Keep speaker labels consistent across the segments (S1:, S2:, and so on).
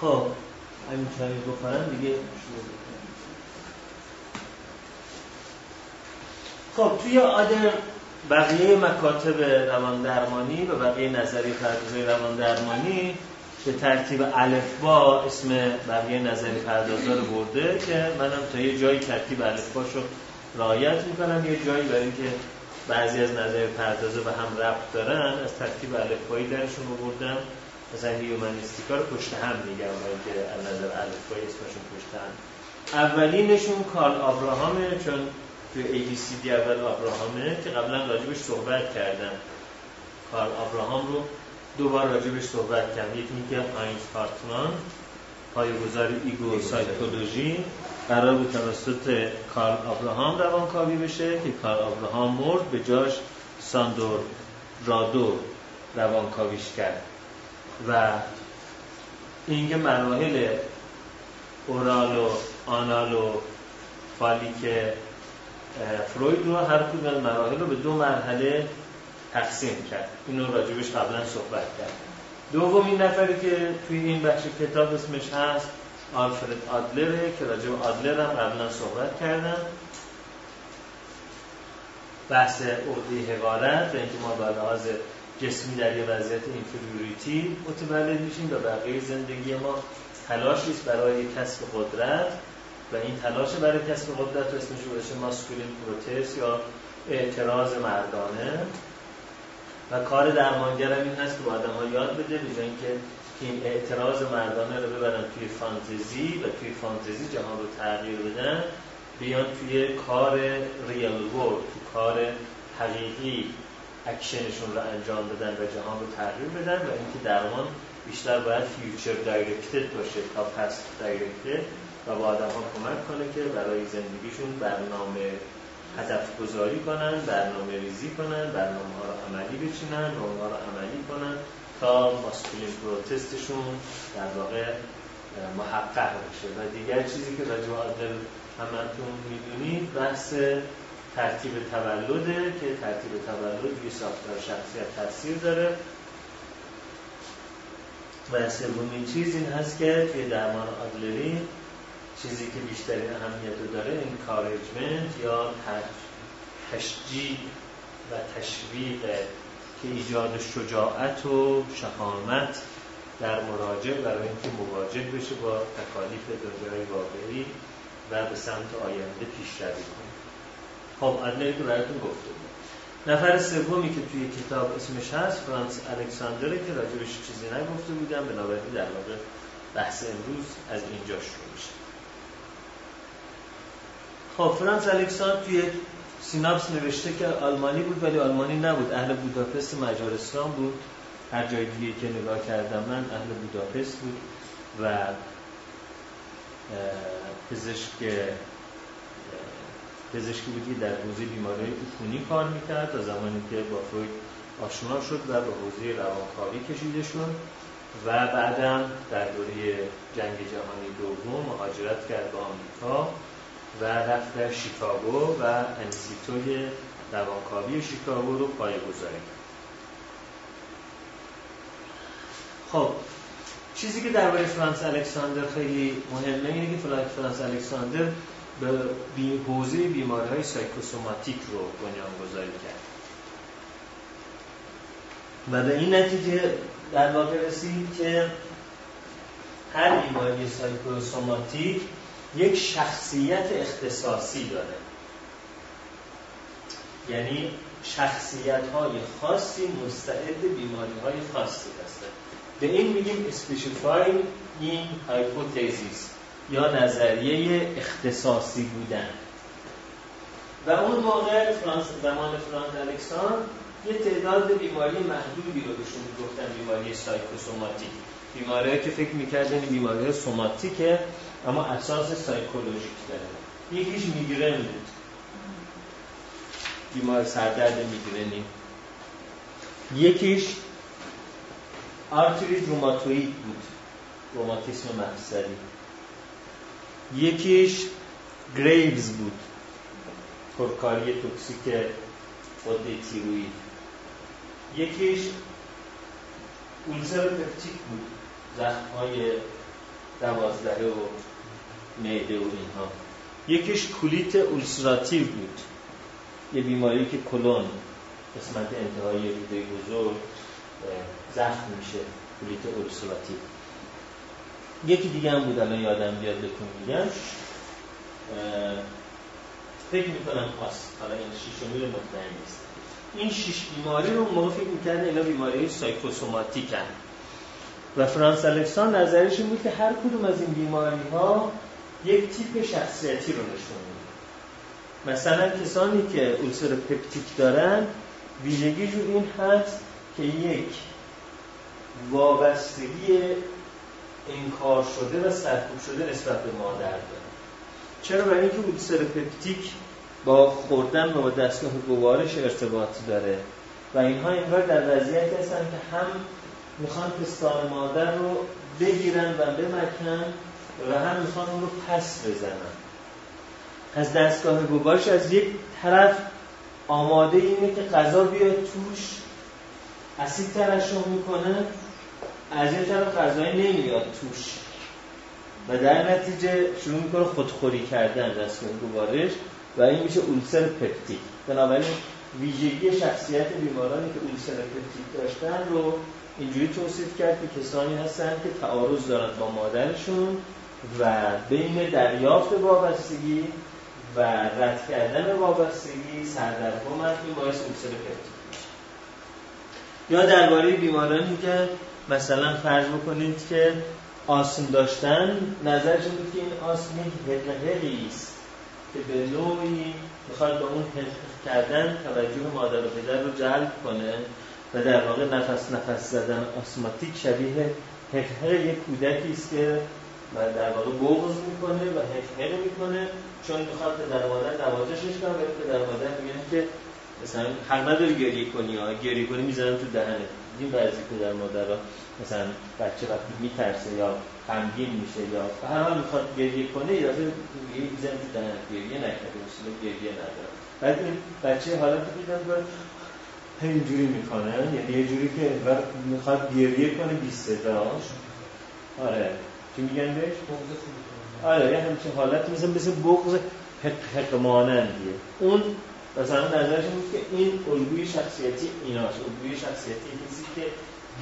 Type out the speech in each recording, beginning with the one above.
S1: خب همین کمی بکنم دیگه خب توی آدم بقیه مکاتب روان درمانی و بقیه نظری پردازه روان درمانی به ترتیب با اسم بقیه نظری پردازا رو برده که منم تا یه جایی ترتیب رو رعایت می‌کنم. یه جایی برای اینکه بعضی از نظر پردازه به هم ربط دارن از ترتیب الفبایی درشون رو بردم. مثلا humanistic ها رو پشت هم میگم که از نظر الفبایی اسمشون پشت هم. اولینشون کارل آبراهامه چون توی ABCD اول آبراهامه که قبلا راجبش صحبت کردم کارل آبراهام رو دوبار راجبش صحبت کردم یکی میگه هاینز هارتمان پایگذار ego psychology قرار بود توسط کارل آبراهام روانکاوی بشه که کارل آبراهام مرد به جاش ساندور رادو روانکاویش کرد. و اینکه مراحل اورال و آنال و فالیک فروید رو هر کدوم از مراحل رو به دو مرحله تقسیم کرد. اینو راجبش قبلا صحبت کرد دومین نفری که توی این بخش کتاب اسمش هست آلفرد آدلره که راجب آدلر هم قبلا صحبت کردم. بحث عقده حقارت و اینکه ما به لحاظ جسمی در یه وضعیت اینفریوریتی متولد میشیم و بقیه زندگی ما تلاشی است برای کسب قدرت و این تلاش برای کسب قدرت رو اسمش بشه ماسکولین پروتست یا اعتراض مردانه. و کار درمانگر این هست که آدم ها یاد بده به اینکه این اعتراض مردانه رو ببرن توی فانتزی و توی فانتزی جهان رو تغییر بدن بیان توی کار real world توی کار حقیقی. اکشنشون رو انجام بدن و جهان رو تغییر بدن و اینکه درمان بیشتر باید future directed باشه تا past directed و به آدم ها کمک کنه که برای زندگیشون برنامه هدف گذاری کنن برنامه ریزی کنن برنامه ها رو عملی بچینن و رو عملی کنن تا masculine protest شون در واقع محقق بشه. و دیگر چیزی که راجع عادل همتون می‌دونید بحث ترتیب تولده که ترتیب تولد یه ساختار شخصیت تاثیر داره. و سومین چیز این هست که توی درمان آدلری چیزی که بیشترین اهمیت رو داره این کارجمنت یا تشجیع و تشویق که ایجاد شجاعت و شهامت در مراجع برای اینکه مواجه بشه با تکالیف دنیای واقعی و به سمت آینده پیشروی کنه. خب ادلری که براتون گفته بود نفر سومی که توی کتاب اسمش هست فرانس الکساندره که راجبش چیزی نگفته بودم بنابراین در واقع بحث امروز از اینجا شروع میشه. خب فرانس الکساندر توی سیناپس نوشته که آلمانی بود ولی آلمانی نبود. اهل بوداپست مجارستان بود. هر جای دیگه که نگاه کردم من اهل بوداپست بود و پزشک پزشکی بودی در حوزه بیماری عفونی کار می‌کرد تا زمانی که با فروید آشنا شد و به حوزه روانکاوی کشیده شد و بعدم در دوره جنگ جهانی دوم مهاجرت کرد به آمریکا و رفت در شیکاگو و انسیتوی روانکاوی شیکاگو رو پایه گذاری خب چیزی که درباره فرانس الکساندر خیلی مهمه اینه که فرانس الکساندر به حوزه بیماری های سایکوسوماتیک رو بنیان گذاری کرد. و به این نتیجه در واقع رسید که هر بیماری سایکوسوماتیک یک شخصیت اختصاصی داره. یعنی شخصیت های خاصی مستعد بیماری های خاصی هستند. به این میگیم specificity hypothesis یا نظریه اختصاصی بودن. و اون موقع فرانس زمان فرانس الکساندر یه تعداد بیماری محدودی رو بهشون گفتن بیماری psychosomatic. بیماری که فکر می‌کردن بیماری somatic ه اما اساس psychologic داره. یکیش میگرن بود. بیمار سردرد میگرنی. یکیش آرتریت روماتوید بود. روماتیسم مفصلی. یکیش گریوز بود. پرکاری toxic خود تیروید یکیش اولسر پپتیک بود. زخم های دوازدهه و معده و اینها. یکیش کولیت اولسراتیو بود. یه بیماری که کلون قسمت انتهایی روده بزرگ زخم میشه. کولیت اولسراتیو. یکی دیگه هم بود الان یادم بیاد بهتون میگم. فکر می‌کنم آس حالا این شیشمی رو مطمئن نیست این شش بیماری رو موقع فکر می‌کردن اینا بیماری سایکوسوماتیک هم. و فرانس الکسان نظرش این بود که هر کدوم از این بیماری ها یک تیپ شخصیتی رو نشون میده. مثلا کسانی که اولسر پپتیک دارن ویژگیشون این هست که یک وابستگی انکار شده و سرکوب شده نسبت به مادر داره. چرا برای اینکه اولسر پپتیک با خوردن و با دستگاه گوارش ارتباط داره؟ و اینها انگار در وضعیتی هستن که هم می‌خوان پستان مادر رو بگیرن و بمکن و هم می‌خوان اون رو پس بزنن. از دستگاه گوارش از یک طرف آماده اینه که غذا بیاد توش اسید ترشح می‌کنه از این طرف غذای نمیاد توش. و در نتیجه شروع می‌کنه خودخوری کردن دستگاه گوارش و این میشه اولسر پپتیک. بنابراین ویژگی شخصیت بیمارانی که اولسر پپتیک داشتن رو اینجوری توصیف کرد که کسانی هستن که تعارض دارن با مادرشون و بین دریافت وابستگی و رد کردن وابستگی سردرگم این باعث اولسر پپتیک یا درباره بیمارانی که مثلا فرض بکنید که آسم داشتن نظرشون بود که این آسم یک است که به نوعی می‌خواد به اون کردن توجه مادر و پدر رو جلب کنه و در واقع نفس نفس زدن آسماتیک شبیه حقحق یک کودکی است که و در واقع بغض می‌کنه و حقحق می‌کنه. چون می‌خواد پدر مادر نوازشش کنه و پدر مادر میگن که مثلا حق نداری گریه کنی یا گریه کنی می‌زنن تو دهنه این بعضی پدر مادر مثلا بچه وقتی میترسه یا غمگین میشه یا هر حال می‌خواد گریه کنه یا یه تو دهن گریه نکرده اصلا گریه نداره. بعد این بچه حالت دیدن که اینجوری می‌کنه یعنی یه جوری که می‌خواد گریه کنه بی صداش آره. چی میگن بهش؟ آره یه همچین حالت مثل مثل بغض حق, حق مانندیه. اون مثلا نظرش بود که این الگوی شخصیتی ایناست الگوی شخصیتی که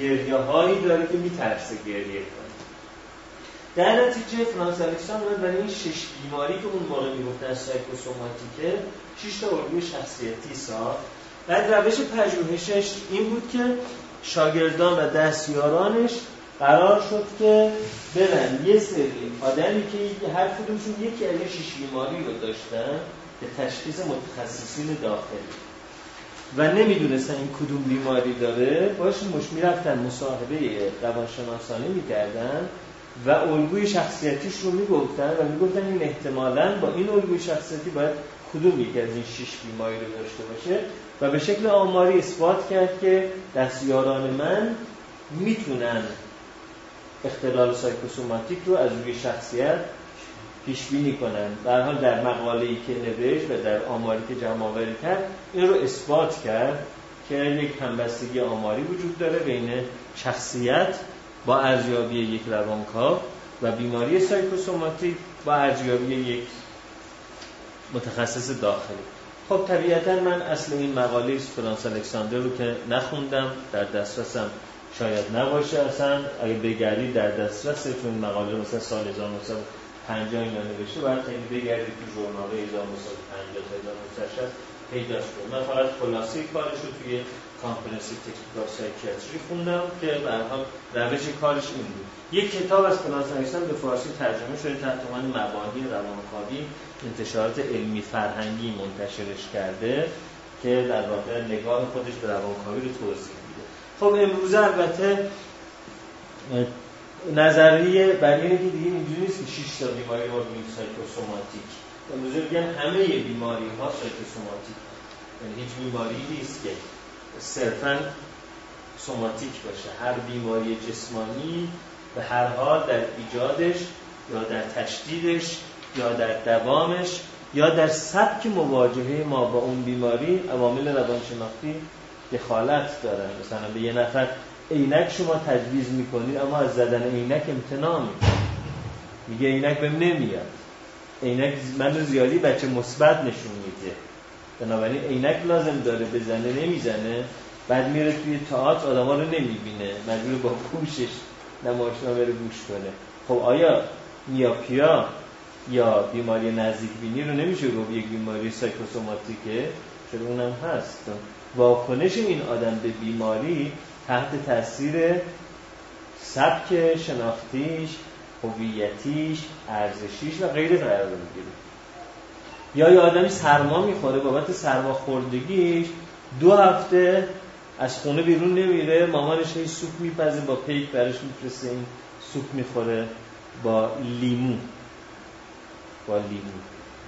S1: گریه هایی داره که میترسه گریه کنه. در نتیجه فرانس الکسان برای این شش بیماری که اون موقع می‌گفتن سایکوسوماتیکه شش تا الگوی شخصیتی ساخت. بعد روش پژوهشش این بود که شاگردان و دستیارانش قرار شد که برن یه سری آدمی که هر کدومشون یکی از این شش بیماری رو داشتن به تشخیص متخصصین داخلی. و نمی‌دونستن این کدوم بیماری داره باش مش می‌رفتن مصاحبه روانشناسانی می‌کردن و الگوی شخصیتیش رو می‌گفتن و می‌گفتن این احتمالا با این الگوی شخصیتی باید کدوم یکی از این شش بیماری رو داشته باشه و به شکل آماری اثبات کرد که دستیاران من می‌تونن اختلال سایکوسوماتیک رو از روی شخصیت پیش بینی کنن در حال در مقاله ای که نوشت و در آماری که جمع آوری کرد این رو اثبات کرد که یک همبستگی آماری وجود داره بین شخصیت با ارزیابی یک روانکاو و بیماری سایکوسوماتیک با ارزیابی یک متخصص داخلی. خب طبیعتا من اصل این مقاله فرانس الکساندر رو که نخوندم در دسترسم شاید نباشه اصلا. اگه بگردی در دسترس چون مقاله مثلا سال 1950 اینا نوشته باید خیلی بگردید تو ژورنال 1950 تا 1960 پیداش کنید من فقط خلاصه کارش رو توی کانفرنسی تکنیکال سایکیاتری خوندم که به روش کارش این بود. یک کتاب از نویسان به فارسی ترجمه شده تحت عنوان مبانی روانکاوی انتشارات علمی فرهنگی منتشرش کرده که در واقع نگاه خودش به روانکاوی رو توضیح میده. خب امروزه البته نظریه بر اینه که دیگه اینجوری نیست که 6 تا بیماری ما بگیم سایکوسوماتیک امروزه میگن همه بیماری ها سایکوسوماتیک یعنی هیچ بیماری نیست که صرفا سوماتیک باشه. هر بیماری جسمانی به هر حال در ایجادش یا در تشدیدش یا در دوامش یا در سبک مواجهه ما با اون بیماری عوامل روانشناختی دخالت دارن. مثلا به یه نفر عینک شما تجویز می‌کنید اما از زدن عینک امتناع می‌کنید. میگه عینک بهم نمیاد عینک من زیادی بچه مثبت نشون میده. بنابراین عینک لازم داره بزنه نمی‌زنه بعد میره توی تئاتر آدما رو نمی‌بینه. مجبور با گوشش نمایشنامه رو گوش کنه. خب آیا میاپیا یا بیماری نزدیک بینی رو نمیشه گفت یک بیماری سایکوسوماتیکه؟ چرا اونم هست. واکنش این آدم به بیماری تحت تاثیر سبک شناختیش هویتیش ارزشیش و غیره قرار می‌گیره. یا یه آدمی سرما می‌خوره بابت سرما خوردگیش دو هفته از خونه بیرون نمیره مامانش هی سوپ میپزه با پیک برش میفرسته این سوپ می‌خوره با لیمو. با لیمو.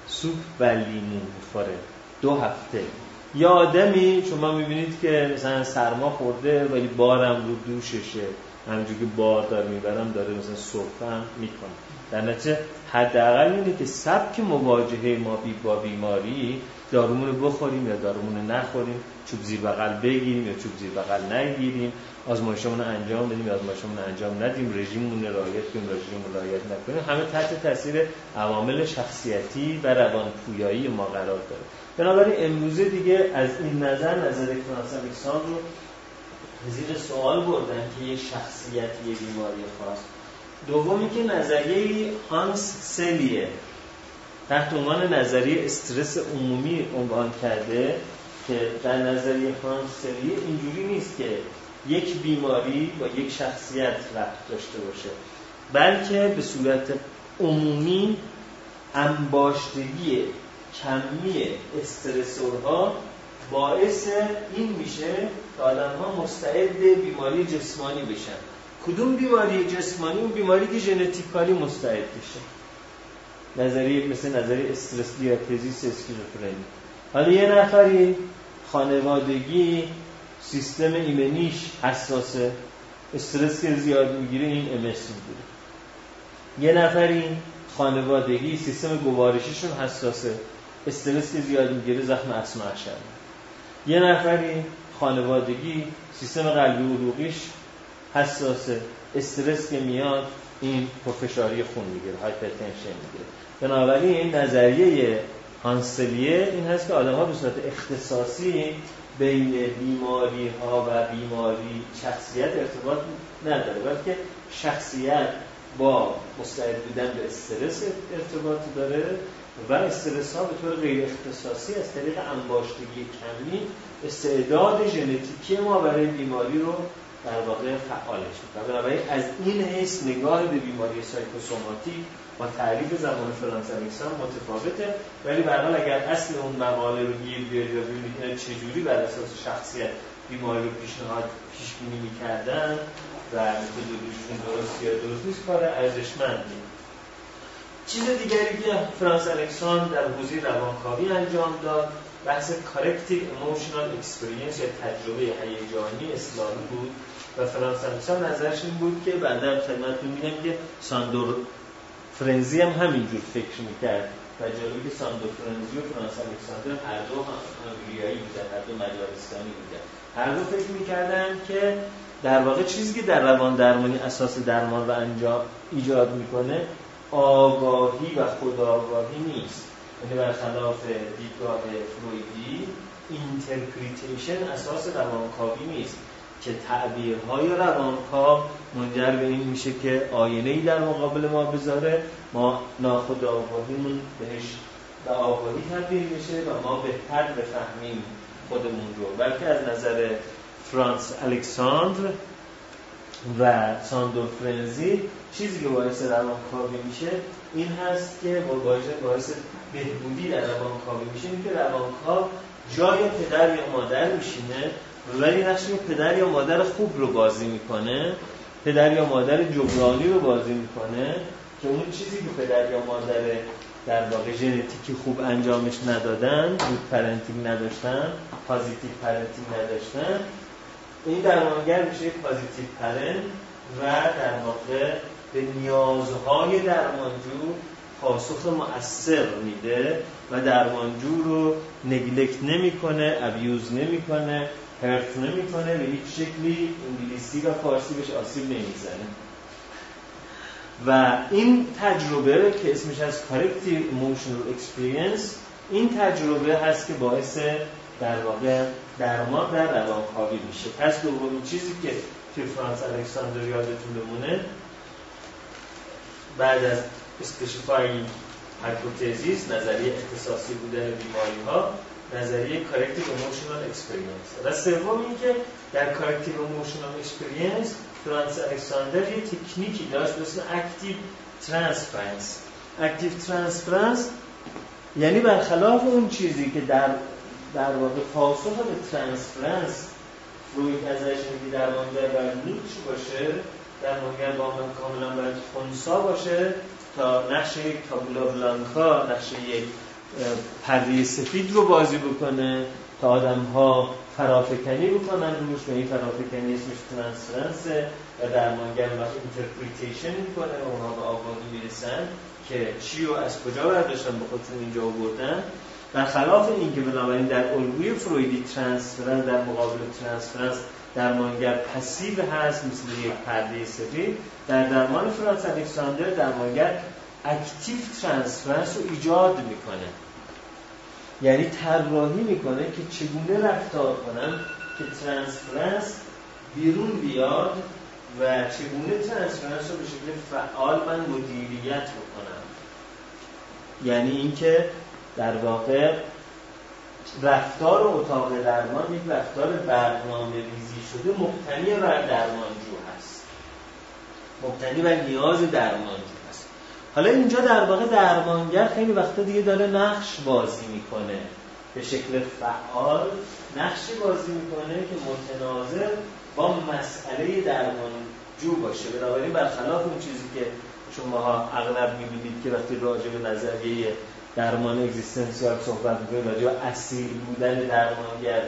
S1: سوپ و لیمو می‌خوره. دو هفته. یا آدمی شما می‌بینید که مثلا سرما خورده ولی بارم رو دوششه. همینجور که بار دار می‌برم داره مثلا صبح می‌کنه. در نتیجه حداقل اینه که سبک مواجهه ما بی با بیماری دارومون رو بخوریم یا دارومون رو نخوریم چوب زیر بغل بگیریم یا چوب زیر بغل نگیریم آزمایشمون انجام بدیم یا آزمایشمون انجام ندیم رژیممون رعایت کنیم رژیممون رعایت نکنیم. همه تحت تاثیر عوامل شخصیتی و روان پویایی ما قرار داره. بنابراین امروزه دیگه از این نظر نظر فرانس رو زیر سوال بردن که یه شخصیت یه بیماری خاص. دومی که نظریه هانس سلیه تحت عنوان نظریه استرس عمومی عنوان کرده که در نظریه هانس سلیه اینجوری نیست که یک بیماری با یک شخصیت رفت داشته باشه بلکه به صورت عمومی انباشتگی کمی استرسورها باعث این میشه که آدم ها مستعد بیماری جسمانی بشن. کدوم بیماری جسمانی؟ اون بیماری که ژنتیکالی مستعد بشه. نظریه مثل نظریه استرس دیاتزیس اسکیزوفرنی حالا یه نفری خانوادگی سیستم ایمنیش حساسه. استرس که زیاد می‌گیره این امس می‌گیره. یه نفری خانوادگی سیستم گوارشیشون حساسه. استرس که زیاد می‌گیره زخم اسم یه نفری خانوادگی سیستم قلبی عروقیش حساسه. استرس که میاد این فشاری خون می‌گیره هایپرتنشن می‌گیره. بنابراین نظریه هانسلیه این هست که آدم ها به صورت اختصاصی بین بیماری ها و بیماری شخصیت ارتباط نداره بلکه شخصیت با مستعد بودن به استرس ارتباط داره. و استرس ها به طور غیر اختصاصی از طریق انباشتگی کمی استعداد ژنتیکی ما برای بیماری رو در واقع فعالش و بنابراین از این حیث نگاه به بیماری سایکوسوماتیک با تعریف زمان فرانس الیکسان متفاوته. ولی به اگر اصل اون مقاله رو گیر بیاری و ببینید چجوری بر اساس شخصیت بیماری رو پیشنهاد پیش بینی می‌کردن و متدولوژیشون درست یا درست نیست کار ارزشمندی چیز دیگری که فرانس الکسان در حوزه روانکاوی انجام داد بحث corrective emotional experience یا تجربه هیجانی اصلاحی بود و فرانس الکساندر نظرش این بود که هم خدمتتون میگم که ساندور فرنزی هم همینجور فکر می‌کرد و جالبی که ساندور فرنزی و فرانس الکساندر هر دو هنگریایی بودن هر دو مجارستانی بودن. هر دو فکر می‌کردن که در واقع چیزی که در روان درمانی اساس درمان و انجام ایجاد می‌کنه آگاهی و خودآگاهی نیست. یعنی برخلاف دیدگاه فرویدی interpretation اساس روانکاوی نیست که تعبیرهای روانکاو منجر به این میشه که آینه ای در مقابل ما بذاره ما ناخود آگاهیمون بهش به آگاهی تبدیل میشه و ما بهتر بفهمیم خودمون رو. بلکه از نظر فرانس الکساندر و ساندور فرنزی چیزی که باعث روانکاوی میشه این هست که باعث باعث بهبودی در روانکاوی میشه. این که روانکاو جای پدر یا مادر میشینه ولی نقش پدر یا مادر خوب رو بازی می‌کنه پدر یا مادر جبرانی رو بازی می‌کنه که اون چیزی که پدر یا مادر در واقع ژنتیکی خوب انجامش ندادن good parenting نداشتن positive parenting نداشتن این درمانگر میشه یک positive parent و در واقع به نیازهای درمانجو پاسخ مؤثر میده و درمانجو رو neglect نمی‌کنه abuse نمی‌کنه hurt نمی‌کنه به هیچ شکلی انگلیسی و فارسی بهش آسیب نمی‌زنه. و این تجربه که اسمش از corrective emotional experience این تجربه هست که باعث در واقع درمان در روانکاوی میشه پس دومین چیزی که توی فرانس الکساندر یادتون بمونه بعد از specificity hypothesis نظریه اختصاصی بودن بیماری ها نظریه corrective emotional experience و سوم اینکه در corrective emotional experience فرانس الکساندر یه تکنیکی داشت به اسم active transference active transference یعنی برخلاف اون چیزی که در در واقع پاسخ به ترانسفرنس روی ازش میگی درمانگر باید نیچ باشه؟ درمانگر با من کاملا باید خونسا باشه تا نقش یک تابولا بلانکا نقش یک پرده سفید رو بازی بکنه تا آدم ها فرافکنی بکنن روش به این فرافکنی اسمش ترانسفرنس و درمانگر وقت اینترپریتیشن می‌کنه و اونها به آگاهی می‌رسن که چی رو از کجا برداشتن به خودشون اینجا آوردن. خلاف اینکه بنابراین در الگوی فرویدی transference در مقابل transference درمانگر passive هست مثل یک پرده سفید در درمان فرانس الکساندر درمانگر active transference رو ایجاد می‌کنه. یعنی طراحی می‌کنه که چگونه رفتار کنن که transference بیرون بیاد و چگونه ترانسفرنس رو به شکل فعال من مدیریت بکنم. یعنی اینکه در واقع رفتار اتاق درمان یک رفتار برنامه ریزی شده مبتنی بر درمانجو هست. مبتنی بر نیاز درمانجو هست. حالا اینجا در واقع درمانگر خیلی وقتا دیگه داره نقش بازی می‌کنه. به شکل فعال نقشی بازی می‌کنه که متناظر با مسئله درمانجو باشه. بنابراین برخلاف اون چیزی که شما ها اغلب می‌بینید که وقتی راجع به نظریه درمان اگزیستنسیال صحبت می‌کنه راجع به اصیل بودن درمانگر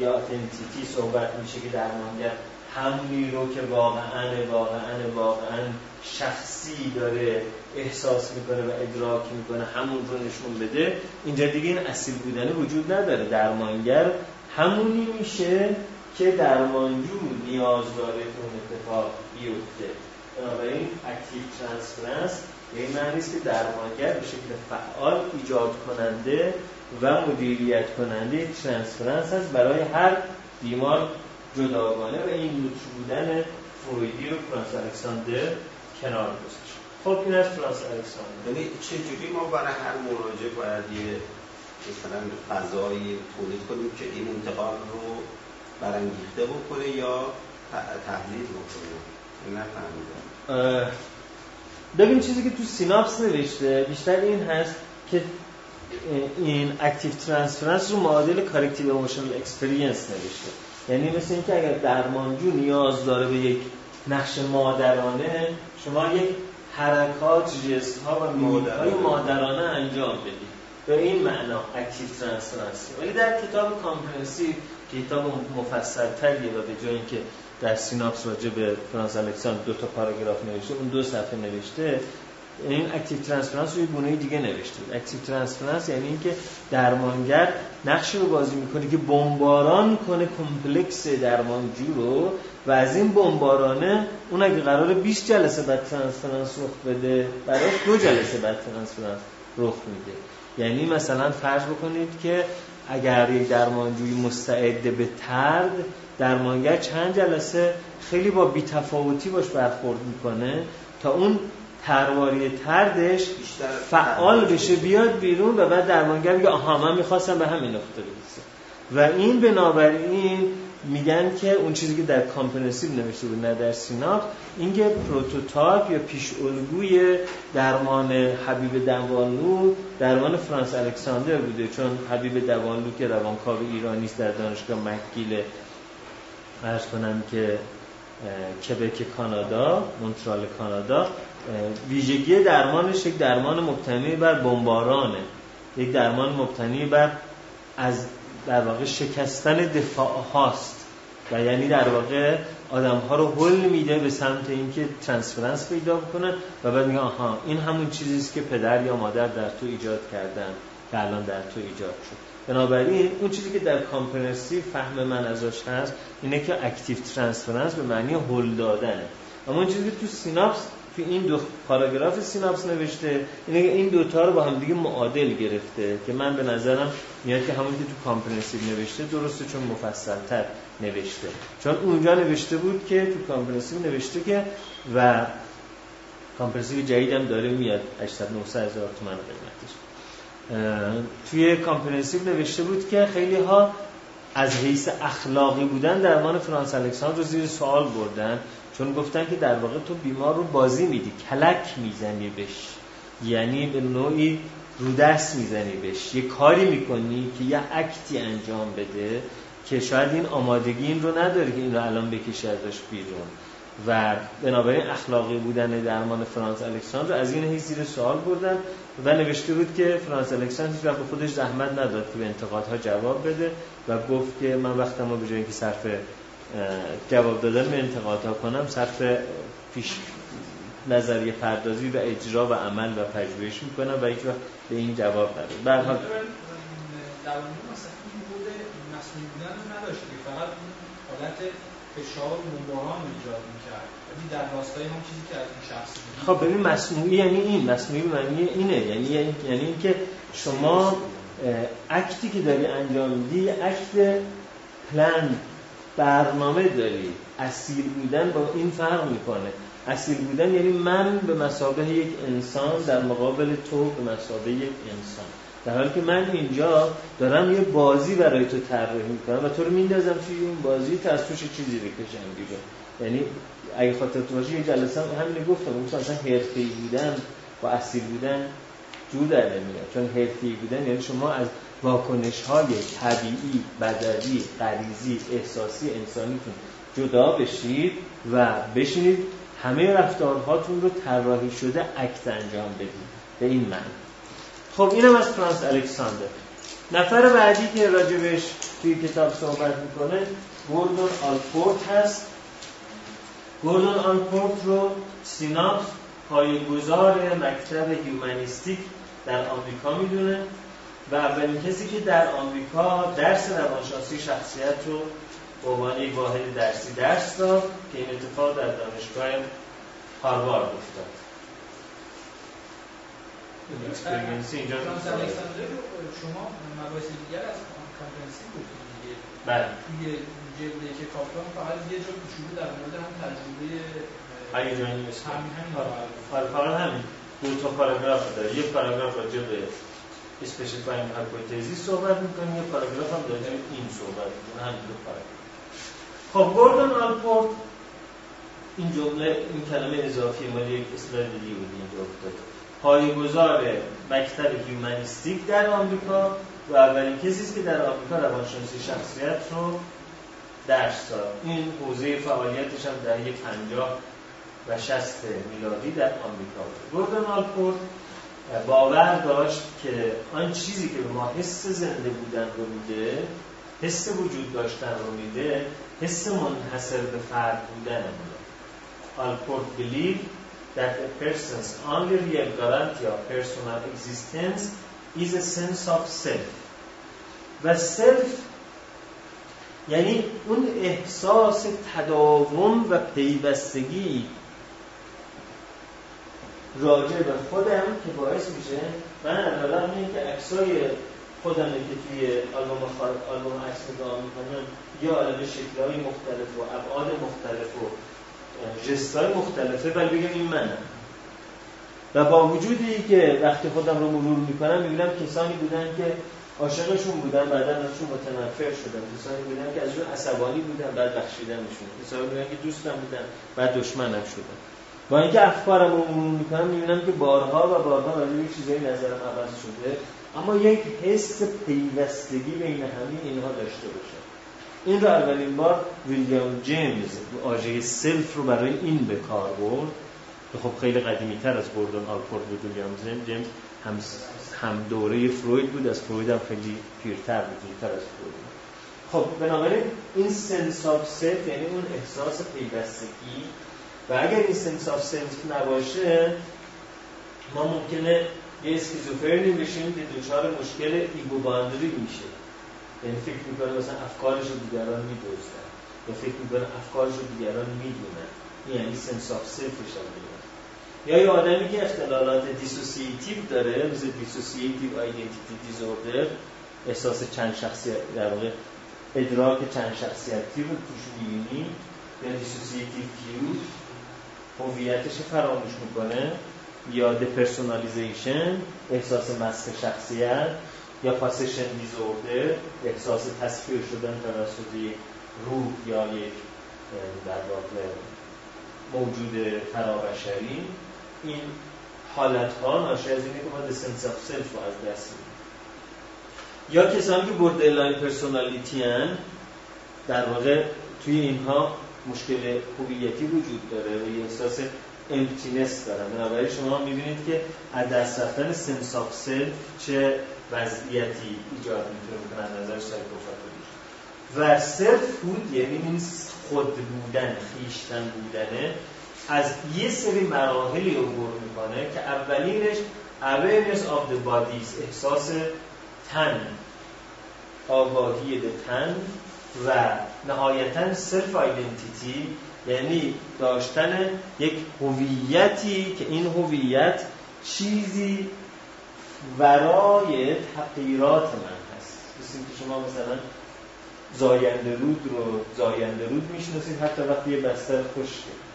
S1: یا انتیتی صحبت میشه که درمانگر همونی رو که واقعا واقعا واقعا شخصی داره احساس می‌کنه و ادراک می‌کنه همون رو نشون بده. اینجا دیگه این اصیل بودن وجود نداره. درمانگر همونی میشه که درمانجو نیاز داره که اون اتفاق بیفته. بنابراین active transference به این معنی است که درمانگر به شکل فعال ایجاد کننده و مدیریت کننده transference هست برای هر بیمار جداگانه و این لوح بودن فرویدی رو فرانس الکساندر کنار گذاشت. خب این از فرانس الکساندر.
S2: یعنی چجوری ما برای هر مراجع باید یه مثلا فضایی تولید کنیم که این انتقال رو برانگیخته بکنه یا تحلیل بکنه؟ نفهمیدم.
S1: ببین چیزی که تو Synopsis نوشته بیشتر این هست که این active transference رو معادل corrective emotional experience نوشته. یعنی مثل اینکه اگر درمانجو نیاز داره به یک نقش مادرانه شما یک حرکات ژست ها و های مادرانه. انجام بدید. به این معنا active transference ولی در کتاب Comprehensive کتاب مفصل تریه و به جای اینکه در Synopsis راجع به فرانس الکساندر دو تا پاراگراف نوشته اون دو صفحه نوشته. این active transference رو یه گونه دیگه نوشته. active transference یعنی اینکه درمانگر نقشی رو بازی می‌کنه که بمباران کنه complex درمانجو رو و از این بمبارانه اون اگه قرار 20 جلسه بعد transference رخ بده براش دو جلسه بعد transference رخ میده. یعنی مثلا فرض بکنید که اگر یک درمانجوی مستعد به طرد درمانگر چند جلسه خیلی با بی‌تفاوتی باش برخورد می‌کنه تا اون طرحواره‌ی طردش فعال بشه بیاد بیرون و بعد درمانگر میگه آها من می‌خواستم به همین نقطه برسه و این بنابراین میگن که اون چیزی که در Comprehensive نوشته بود نه در Synopsis این که prototype یا پیش الگوی درمان حبیب دوانلو درمان فرانس الکساندر بوده. چون حبیب دوانلو که روانکاو ایرانی است در دانشگاه مکگیل عرض کنم که کبک کانادا مونترال کانادا ویژگی درمانش یک درمان مبتنی بر بمبارانه. یک درمان مبتنی بر از در واقع شکستن دفاع هاست و یعنی در واقع آدم ها رو هل میده به سمت اینکه transference پیدا بکنن و بعد میگه آها این همون چیزی است که پدر یا مادر در تو ایجاد کردن که الان در تو ایجاد شد. بنابراین اون چیزی که در Comprehensive فهم من ازش هست اینه که active transference به معنی هل دادنه اما اون چیزی که تو Synopsis تو این دو پاراگراف Synopsis نوشته اینه که این دوتا رو با هم دیگه معادل گرفته که من به نظرم میاد که همون که تو Comprehensive نوشته درسته چون مفصل تر نوشته. چون اونجا نوشته بود که تو Comprehensive نوشته که و Comprehensive جدید هم داره میاد 800 900 هزار تومن قیمتش. توی Comprehensive نوشته بود که خیلی ها از حیث اخلاقی بودن درمان فرانس الکساندر رو زیر سوال بردن. چون گفتن که در واقع تو بیمار رو بازی میدی کلک می‌زنی بش یعنی به نوعی رو دست می‌زنی بش یه کاری می‌کنی که یه اکتی انجام بده که شاید این آمادگی این رو نداره که این رو الان بکشه ازش بیرون. و بنابراین اخلاقی بودن درمان فرانس الکساندر از این حیث زیر سوال بردن. و نوشته بود که فرانس الکساندر هیچ به خودش زحمت نداد که به انتقادها جواب بده و گفت که من وقتم رو به جایی که صرف جواب دادن به انتقادها کنم صرف پیش نظریه پردازی و اجرا و عمل و پژوهش می‌کنم و هیچ وقت به این جواب نداد. به هر حال
S3: فقط حالت فشار مباران ایجاد در راستای هم چیزی که از این شخص
S1: خب ببین مصنوعی یعنی این مصنوعی معنی اینه. یعنی یعنی اینکه شما اکتی که داری انجام میدی اکت پلان برنامه داری. اصیل بودن با این فرق می‌کنه. اصیل بودن یعنی من به مسابه یک انسان در مقابل تو به مسابه یک انسان. در حالی که من اینجا دارم یه بازی برای تو طراحی می‌کنم و تو رو میندازم توی این بازی تا از توش چیزی بکشم دیگه یعنی اگه خاطرت باشه یه جلسه هم همین گفتم مثلا اصلا حرفه‌ای بودن با اصیل بودن جور در نمیاد. چون حرفه‌ای بودن یعنی شما از واکنش های طبیعی بدوی غریزی احساسی انسانیتون جدا بشید و بشینید همه رفتارهاتون رو طراحی شده عکس انجام بدید. به این معنی. خب اینم از فرانس الکساندر. نفر بعدی که راجبش توی کتاب صحبت می‌کنه گوردون آلپورت هست. گوردون آلپورت رو Synopsis پایه‌گذار مکتب humanistic در آمریکا می‌دونه و اولین کسی که در آمریکا درس روانشناسی شخصیت رو به عنوان یک واحد درسی درس داد که این اتفاق در دانشگاه هاروارد افتاد.
S3: experience ی اینجا شما مباحث دیگر از Comprehensive بود
S1: بله.
S3: توی جلد که کاپلان فقط یه جا کوچولو در مورد هم تجربه
S1: هیجانی
S3: همین همین
S1: آره فقط همین. دو تا پاراگراف داره. یک پاراگراف راجع به specificity hypothesis صحبت می‌کنه یه پاراگراف هم راجع به این صحبت می‌کنه همین دو پاراگراف. خب گوردون آلپورت این جمله این کلمه اضافیه مال یک اصطلاح دیگه بود اینجا افتاده پایه‌گذار مکتب humanistic در آمریکا و اولین کسی است که در آمریکا روانشناسی شخصیت رو درس داد این حوزه فعالیتش هم در یک 50 و 60 میلادی در آمریکا بود. گوردن آلپورت باور داشت که آن چیزی که به ما حس زنده بودن رو میده حس وجود داشتن رو میده حس منحصر به فرد بودن آلپورت بلیو that a person's only real guarantee of personal existence is a sense of self. و self یعنی اون احساس تداوم و پیوستگی راجع به خودم که باعث میشه. من الان این که عکسای خودم که توی آلبوم آلبوم عکس نگاه می‌کنم یا علاوه شکل‌های مختلف و ابعاد مختلف و جستای مختلفه ولی بگم این منم و با وجودی که وقتی خودم رو مرور می‌کنم می‌بینم کسانی بودن که عاشقشون بودن بعدا ازشون متنفر شدن. کسانی بودن که ازشون عصبانی بودن بعد بخشیدنشون. کسانی بودن که دوستم بودن بعد دشمنم شدن. با اینکه افکارم رو مرور می‌کنم می‌بینم که بارها و بارها راجع به چیزایی نظرم عوض شده. اما یک حس پیوستگی بین همین اینها داشته باشه این رو اولین بار ویلیام جیمز واژه self رو برای این به کار برد. خب خیلی قدیمی تر از گوردون آلپورت بود ویلیام جیمز هم, هم دوره فروید بود از فروید هم خیلی پیرتر بود پیرتر از فروید. خب بنابراین این sense of self یعنی اون احساس پیوستگی. و اگر این sense of self نباشه ما ممکنه یه اسکیزوفرنی بشیم که دچار مشکل ego boundary میشه. یعنی فکر می‌کنه مثلا افکارش رو دیگران می‌دزدن یا فکر می‌کنه افکارش رو دیگران می‌دونن. یعنی sense of self ش هم یا یه آدمی که اختلالات dissociative داره مثل dissociative identity disorder احساس چند شخصیت در واقع ادراک چند شخصیتی رو توش می‌بینی یا dissociative fugue هویتش فراموش می‌کنه یا depersonalization احساس مسخ شخصیت یا possession disorder احساس تسخیر شدن توسط روح یا یک در واقع موجود فرابشری. این حالت ها ناشی از اینه که ما sense of self رو از دست یا کسانی که borderline personality هن در واقع توی اینها مشکل هویتی وجود داره و یه احساس emptiness دارن. بنابراین شما می‌بینید که از دست رفتن sense of self چه وضعیتی ایجاد می‌تونه بکنه نظر psychopathology و selfhood یعنی این خود بودن خویشتن بودنه. از یه سری مراحلی عبور می‌کنه که اولینش awareness of the bodies احساس تن آگاهی تن و نهایتا سلف آیدنتیتی یعنی داشتن یک هویتی که این هویت چیزی ورای تغییرات من هست. مثل که شما مثلا زاینده رو زاینده رود می‌شناسید حتی وقتی یه بستر خشکه.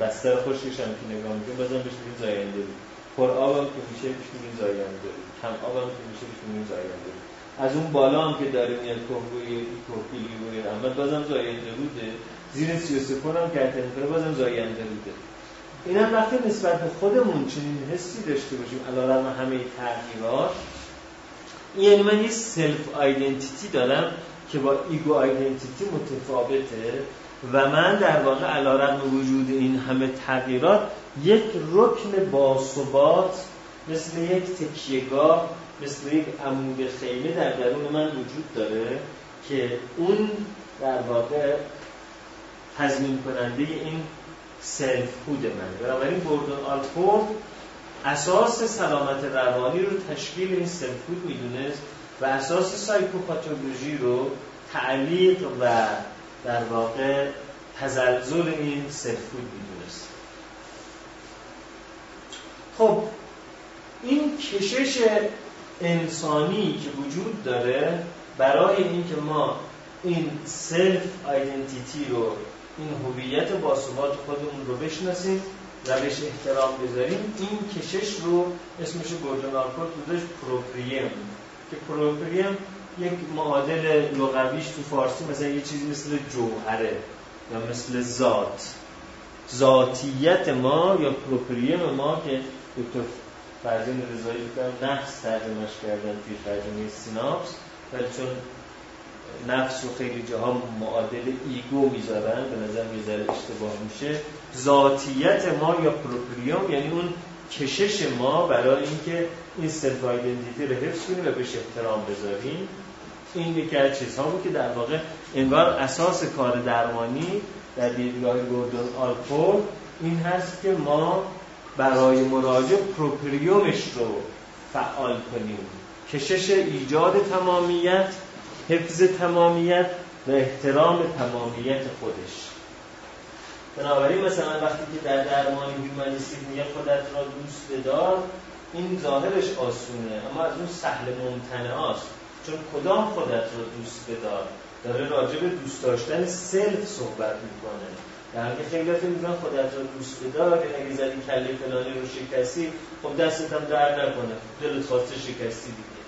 S1: بستر خشکش هم که نگاه می‌کنید بازم بهش میگیم زاینده. رود پر آب هم که میشه بهش میگیم زاینده. رود کم آب هم که میشه بهش میگیم زاینده. از اون بالا هم که داره میاد کوهگوی کوهگیری روی اما بازم زاینده روده زیر 33 هم که می‌کنه بازم زاینده روده این هم وقتی نسبت به خودمون چنین حسی داشته باشیم. علیرغم همه تغییرات. یعنی من یه self identity دارم که با ego identity متفاوته. و من در واقع علیرغم وجود این همه تغییرات یک رکن باثبات مثل یک تکیهگاه مثل یک عمود خیمه در درون من وجود داره که اون در واقع تضمین کننده این selfhood من بنابراین گوردون آلپورت اساس سلامت روانی رو تشکیل این selfhood می‌دونست و اساس psychopathology رو تعلیق و در واقع تزلزل این selfhood می‌دونست. خب این کشش انسانی که وجود داره برای اینکه ما این self identity رو این هویت باثبات خودمون رو بشناسیم و بهش احترام بذاریم این کشش رو اسمش گوردون آلپورت بودش proprium. که proprium یک معادل لغویش تو فارسی مثلا یه چیزی مثل جوهره یا مثل ذات. ذاتیت ما یا proprium ما که دکتر فرزین رضایی بکنم نفس ترجمهش کردن توی ترجمه سیناپس ولی چون نفس رو خیلی جاها معادل ego می‌ذارن به نظر می‌ذاره اشتباه میشه. ذاتیت ما یا proprium یعنی اون کشش ما برای اینکه این self identity رو حفظ کنیم و بهش احترام بذاریم این یکی از چیزها بود که در واقع انگار اساس کار درمانی در دیدگاه گوردون آلپور این هست که ما برای مراجع پروپریومش رو فعال کنیم. کشش ایجاد تمامیت حفظ تمامیت و احترام تمامیت خودش. بنابراین مثلا وقتی که در درمان هیومانیستی میگه خودت را دوست بدار این ظاهرش آسونه اما از اون سهل ممتنه است چون کدام خودت را دوست بدار؟ داره راجع به دوست داشتن سلف صحبت می‌کنه. در حالی که خیلی خودت را دوست بدار یعنی اگه زدی کله فلانی رو شکستی خب دستت هم در نکنه. دلت خواسته شکستی دیگه.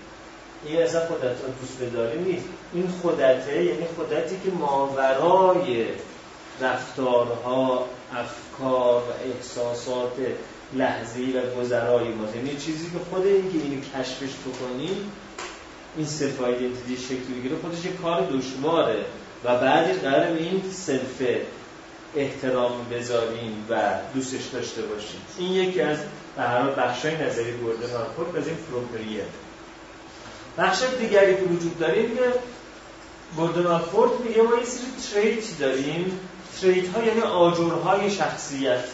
S1: این اصلا خودت رو دوست بداری نیست. این خودته یعنی خودتی که ماورای رفتارها افکار و احساسات لحظه‌ای و گذرای ما یعنی چیزی که خود این که اینو کشفش بکنی این self identity شکل بگیره خودش یک کار دشواره. و بعدی قرار به این self احترام بذاریم و دوستش داشته باشیم. این یکی از به هر بخشای نظری گوردن آلپورت از این proprium بخش دیگری که وجود داریم که گوردن میگه ما یه سری trait داریم trait ها یعنی آجرهای شخصیت.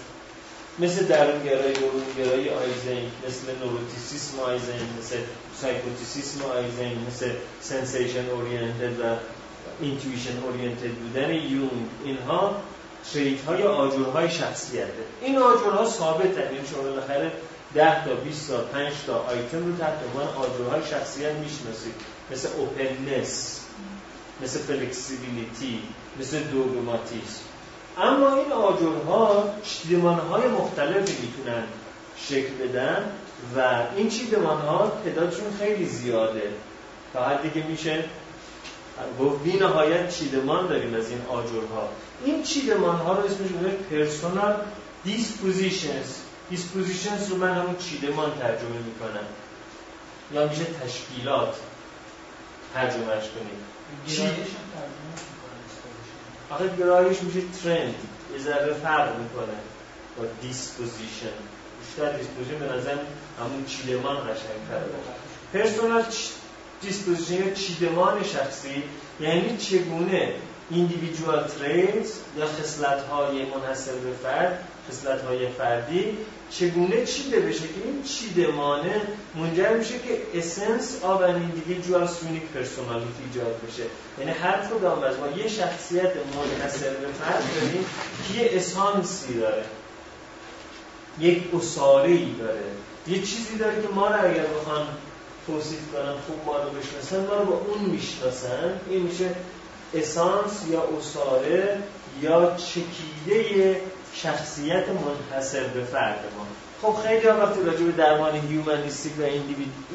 S1: مثل درونگرایی درونگرایی آیزنک مثل نوروتیسیسم آیزین مثل سایکوتیسیسم آیزین مثل sensation oriented و intuition oriented بودن یونگ. اینها trait های آجرهای شخصیته. این آجرها ثابت یعنی شما بالاخره 10 تا 20 تا 5 تا آیتم رو تحت عنوان آجرهای شخصیت می‌شناسید. مثل openness مثل flexibility مثل dogmatism اما این آجرها های مختلفی می‌تونن شکل بدن و این چیدمان ها تعدادشون خیلی زیاده. تا حدی که میشه گفت بی نهایت چیدمان داریم از این آجرها. این چیدمان ها رو اسمش میگه personal dispositions dispositions رو من همون چیدمان ترجمه می‌کنم. یا میشه تشکیلات ترجمهش کنیم. آخه گرایش میشه trend یه ذره فرق می‌کنه با disposition بیشتر disposition به نظر همون چیدمان قشنگ کرده personal disposition یا چیدمان شخصی یعنی چگونه individual traits یا خصلت های منحصر به فرد خصلت های فردی چگونه چیده بشه؟ که این چیدمانه منجر میشه که essence of an individual unique personality ایجاد بشه. یعنی هر کدام از ما یه شخصیت منحصر به فرد داریم که یه اسانسی داره. یک اصاره ای داره. یه چیزی داره که ما رو اگر بخوان توصیف کنن خوب ما رو بشناسن ما رو با اون می‌شناسن. این میشه اسانس یا اصاره یا چکیده شخصیت منحصر به فرد ما. خب خیلی ها وقتی راجع به درمان هیومانیستیک و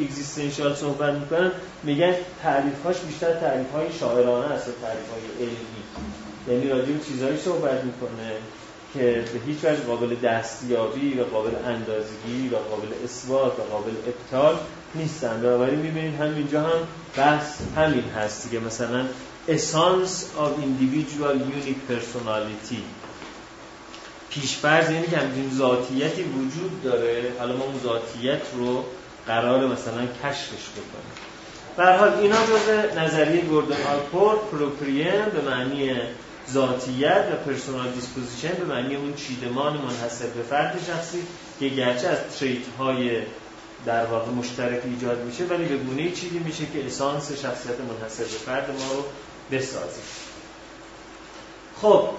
S1: اگزیستنشال صحبت می‌کنن میگن تعریفهاش بیشتر تعریف های شاعرانه است تعریف های علمی. یعنی راجع به چیزهایی صحبت می‌کنه که به هیچ وجه قابل دستیابی و قابل اندازگی و قابل اثبات و قابل ابطال نیستن. بنابراین می‌بینید همینجا هم بحث همین هست که مثلا essence of individual unique personality. پیشفرض یعنی که همچین ذاتیتی وجود داره حالا ما اون ذاتیت رو قرار مثلا کشفش بکنیم. حال اینا جزء نظریه گوردن آلپورت proprium به معنی ذاتیت و personal disposition به معنی اون چیدمان منحصر به فرد شخصی که گرچه از trait های در واقع مشترک ایجاد میشه ولی به گونه چیزی میشه که اسانس شخصیت منحصر به فرد ما رو بسازیم خب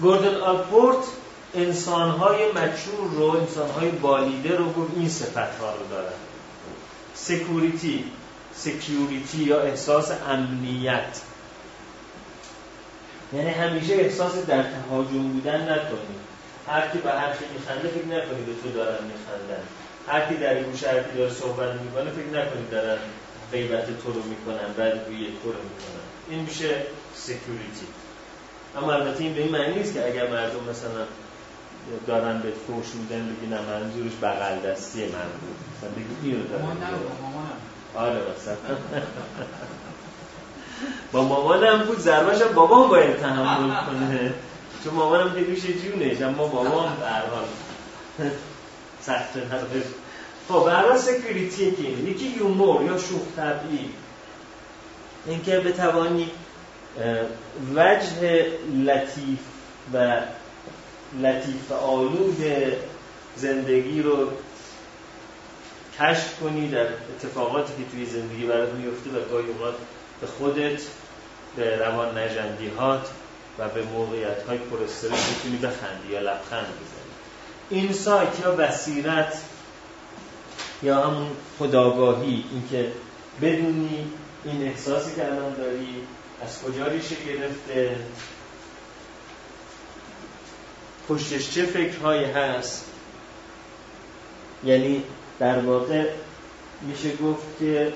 S1: گوردن آلپورت انسانهای mature رو انسانهای بالیده رو گفت این صفت ها رو دارن. security security یا احساس امنیت. یعنی همیشه احساس در تهاجم بودن نکنید. هر کی به هر کی میخنده فکر نکنید به تو دارن میخندن. هر کی در هر کی داره صحبت می‌کنه فکر نکنید دارن غیبت تو رو می‌کنن بدگویی تو رو می‌کنن. این میشه سکیوریتی اما البته این به این معنی نیست که اگر مردم مثلا دارن به فوش میدن بگی نه منظورش بغل دستی من بود. مثلا بگی اینو آره مثلا. با مامانم بود ضربش بابام باید تحمل کنه. چون مامانم که دوش جونش اما بابام در حال سخت نداره خب برای سکریتی که یکی یومور یا شوخ طبعی. اینکه بتوانی وجه لطیف و لطیف آلود زندگی رو کشف کنی در اتفاقاتی که توی زندگی برات میفته و گاهی اوقات به خودت به روان نجندیهات و به موقعیت های پرسترس می‌تونی بخندی یا لبخند بزنی. این سایت یا بصیرت یا همون خداگاهی اینکه بدونی این احساسی که الان داری از کجا ریشه گرفته پشتش چه فکرهایی هست؟ یعنی در واقع میشه گفت که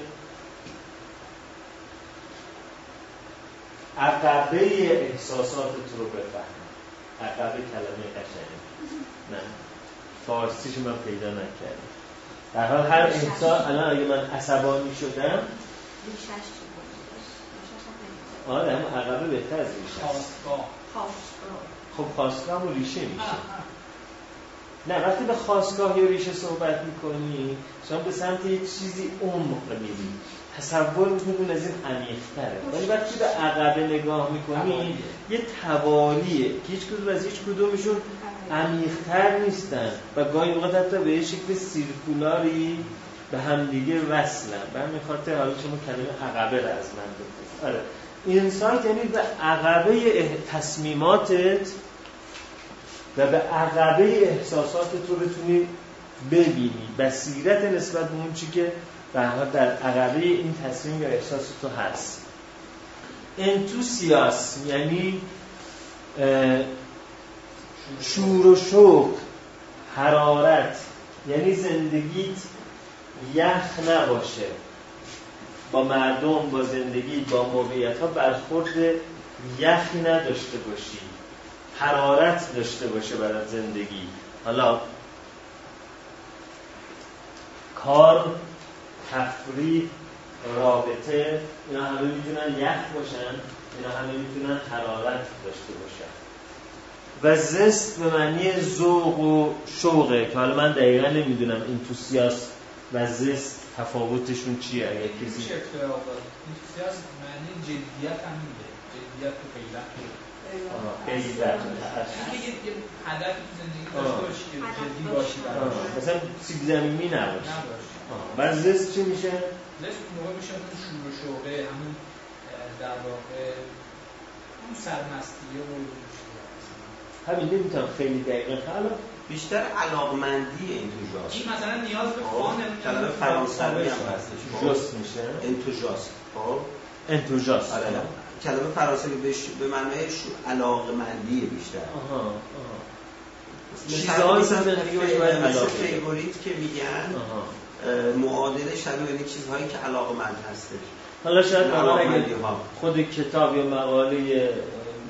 S1: عقبه احساسات رو بفهم عقبه کلمه قشنگه. نه. فارسیش من پیدا نکردم. در حال هر انسان الان اگه من عصبانی شدم آره هم عقبه بهتر از ریشه خب خواستگاه و ریشه میشه. نه وقتی به خواستگاه یا ریشه صحبت می‌کنی شما به سمت یه چیزی عمق میری تصور می‌کنی از این عمیق‌تره. ولی وقتی به عقبه نگاه می‌کنی یه توالیه که هیچ کدوم از هیچ کدومشون عمیق‌تر نیستن و گاهی اوقات حتی به یه شکل سیرکولاری به همدیگه وصلن. به همین خاطر حالا شما کلمه عقبه را از من آره. اینسایت یعنی به عقبه تصمیماتت و به عقبه احساسات تو بتونی ببینی. بصیرت نسبت به اون چی که به در عقبه این تصمیم یا احساس تو هست. انتوسیاس یعنی شور و شوق حرارت. یعنی زندگیت یخ نباشه. با مردم با زندگی با موقعیت ها برخورد یخی نداشته باشی. حرارت داشته باشه برای زندگی. حالا کار تفریح رابطه اینا همه می‌تونن یخ باشن اینا همه می‌تونن حرارت داشته باشن. و زست به معنی ذوق و شوقه که حالا من دقیقا نمی‌دونم انتوسیاس و زست تفاوتشون چیه؟ اگه کسی
S3: انتوسیاس معنی جدیت هم میده جدیت و غیرت
S1: خیلی
S3: در یه هدف تو زندگی داشته باشی که جدی باشی
S1: مثلا سیب زمینی نباشی و زست چی میشه؟
S3: زست موقع میشه اون شور و شوقه همون در واقع اون سرمستیه و
S1: همین نمی‌تونم خیلی دقیقه حالا
S2: بیشتر علاقمندی انتوژاست
S3: این مثلا نیاز به فان
S2: کلمه فرانسوی هم هستش
S1: جست میشه؟
S2: انتوژاست خب.
S1: انتوژاست
S2: آره. کلمه فرانسوی به معنای علاقمندی بیشتر.
S1: آها آها. چیزهایی علاقه
S2: فیوریت که میگن معادل شبیه به چیزهایی که علاقمند هستش.
S1: حالا شاید خود کتاب یا مقاله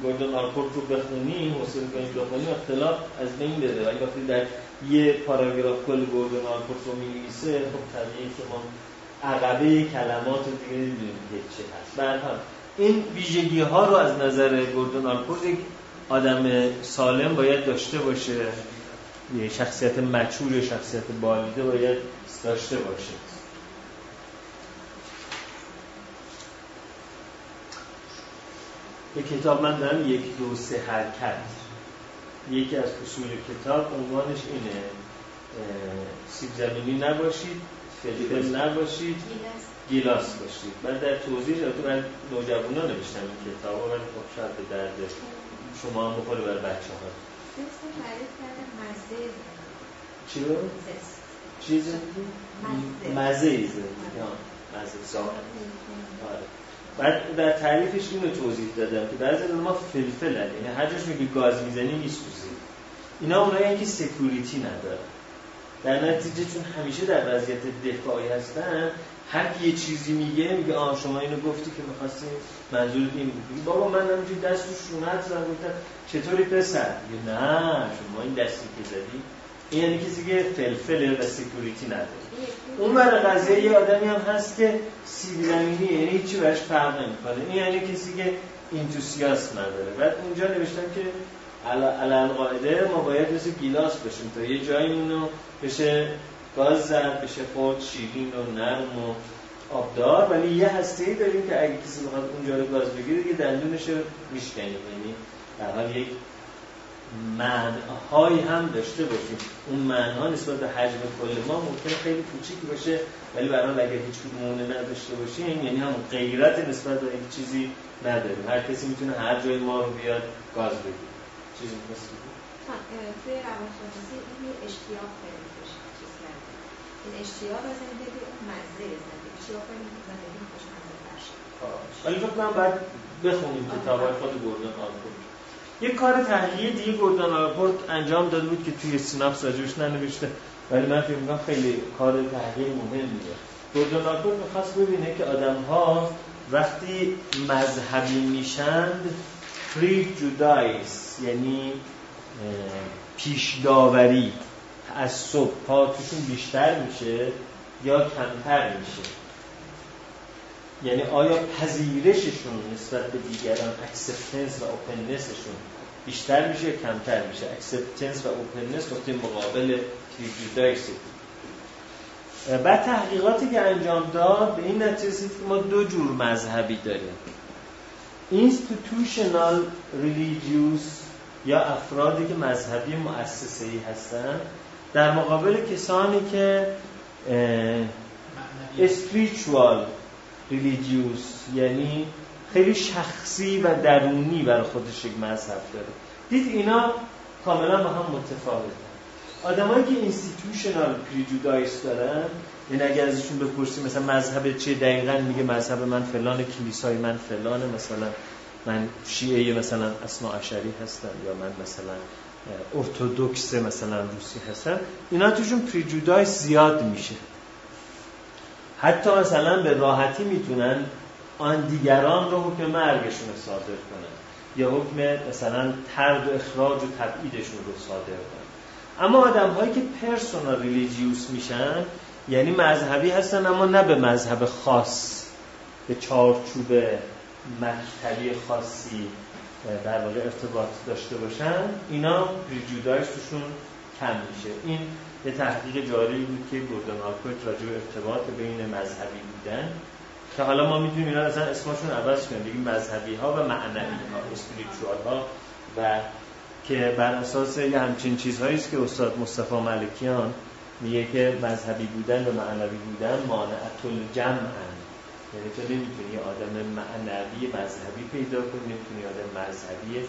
S1: گوردن آرپورت رو بخونی حوصله کنیم بخونیم اختلاف از بین بره ولی وقتی در یه پاراگراف کل گوردن آرپورت رو می‌نویسه خب طبیعی که ما عقبه کلمات رو دیگه نمی‌دونیم که چه هست. برحال این ویژگی ها رو از نظر گوردن آرپورت یک آدم سالم باید داشته باشه. یه شخصیت مچور شخصیت بالیده باید داشته باشه. به کتاب من دارم یک دو سه حرکت. یکی از اصول کتاب عنوانش اینه سیب زمینی نباشید فلفل نباشید گیلاس. باشید. من در توضیح تو من نوجوانا نوشتم این کتاب و من خب شاید به درد شما هم بخوره بر بچه ها چی رو؟ چیز؟ مزه. ایزه. مزه. آره. بعد در تعریفش اینو توضیح دادم که بعضی ما فلفل هست. یعنی هر جاش میگی گاز می‌زنی میسوزی. اینا اونایی که سکوریتی نداره در نتیجه چون همیشه در وضعیت دفاعی هستن هر کی یه چیزی میگه میگه آه شما اینو گفتی که می‌خواستی منظور این بود. بابا من همینجوری دست رو شونت گفتم چطوری پسر؟ نه شما این دستی که زدی این یعنی کسی که فلفله و سکوریتی نداره. اون برای قضیه یه آدمی هم هست که سیبیلمینی یعنی هیچی برش فرق نمی‌کنه. این یعنی کسی که اینتوسیاس نداره. بعد اونجا نوشتم که علال قاعده ما باید مثل گیلاس بشیم تا یه جایی رو بشه گاز زد بشه خورد شیرین و نرم و آبدار. ولی یه هسته داریم که اگه کسی بخواد اونجا رو گاز بگیره یه دندونش رو میشکنیم یعنی در حال یک معناهایی هم داشته باشیم. اون معناها نسبت به حجم کل ما ممکن خیلی کوچیک باشه ولی برای اگر هیچ کدومونه نداشته باشیم یعنی هم غیرت نسبت به این چیزی نداریم. هر کسی می‌تونه هر جای ما رو بیاد گاز بگیره چیزی
S4: می‌خواستی توی روانشناسی این اشتیاق خیلی چیز کرده. این اشتیاق از این دیگه مزه زندگی اشتیاق خیلی زندگی خوشمزه باشه
S1: ولی فکر کنم بعد بخونیم کتابای خود گوردن آلپورت یه کار تحلیل دیگه گوردن آلپورت انجام داده بود که توی synopsis راجبش ننوشته. ولی من فکر می‌کنم خیلی کار تحلیل مهمیه گوردن آلپورت می‌خواست ببینه که آدم ها وقتی مذهبی میشند prejudice یعنی پیش داوری تعصب ها توشون بیشتر میشه یا کمتر میشه؟ یعنی آیا پذیرششون نسبت به دیگران acceptance و openness شون بیشتر میشه یا کمتر میشه. acceptance و openness نقطه مقابل prejudice بعد تحقیقاتی که انجام داد به این نتیجه که ما دو جور مذهبی داریم. Institutional religious یا افرادی که مذهبی مؤسسه ای هستن. در مقابل کسانی که spiritual ریلیجیوس یعنی خیلی شخصی و درونی برای خودش یک مذهب داره. دید اینا کاملا با هم متفاوتن آدمایی که institutional prejudice دارن این اگر ازشون بپرسی مثلا مذهب چیه دقیقا میگه مذهب من فلان کلیسای من فلانه مثلا من شیعه مثلا اثنی عشری هستم یا من مثلا ارتودکس مثلا روسی هستم اینا توشون prejudice زیاد میشه. حتی مثلا به راحتی می‌تونن آن دیگران رو حکم مرگشون رو صادر کنن یا حکم مثلا طرد و اخراج و تبعیدشون رو صادر کنن اما آدم هایی که personal religious میشن یعنی مذهبی هستن اما نه به مذهب خاص به چارچوب مکتبی خاصی در واقع ارتباط داشته باشن اینا prejudice توشون کم میشه. این یه تحقیق جالبی بود که گوردن آلپورت راجع به ارتباط بین مذهبی بودن. که حالا ما می‌دونیم اینا اصلا اسمشون عوض کنیم. بگیم مذهبی ها و معنوی ها اسپریچوال ها و که بر اساس یه همچین چیزهایی است که استاد مصطفی ملکیان میگه که مذهبی بودن و معنوی بودن مانعت الجمع یعنی تو نمی‌تونی آدم معنوی مذهبی پیدا کنی نمی‌تونی آدم مذهبی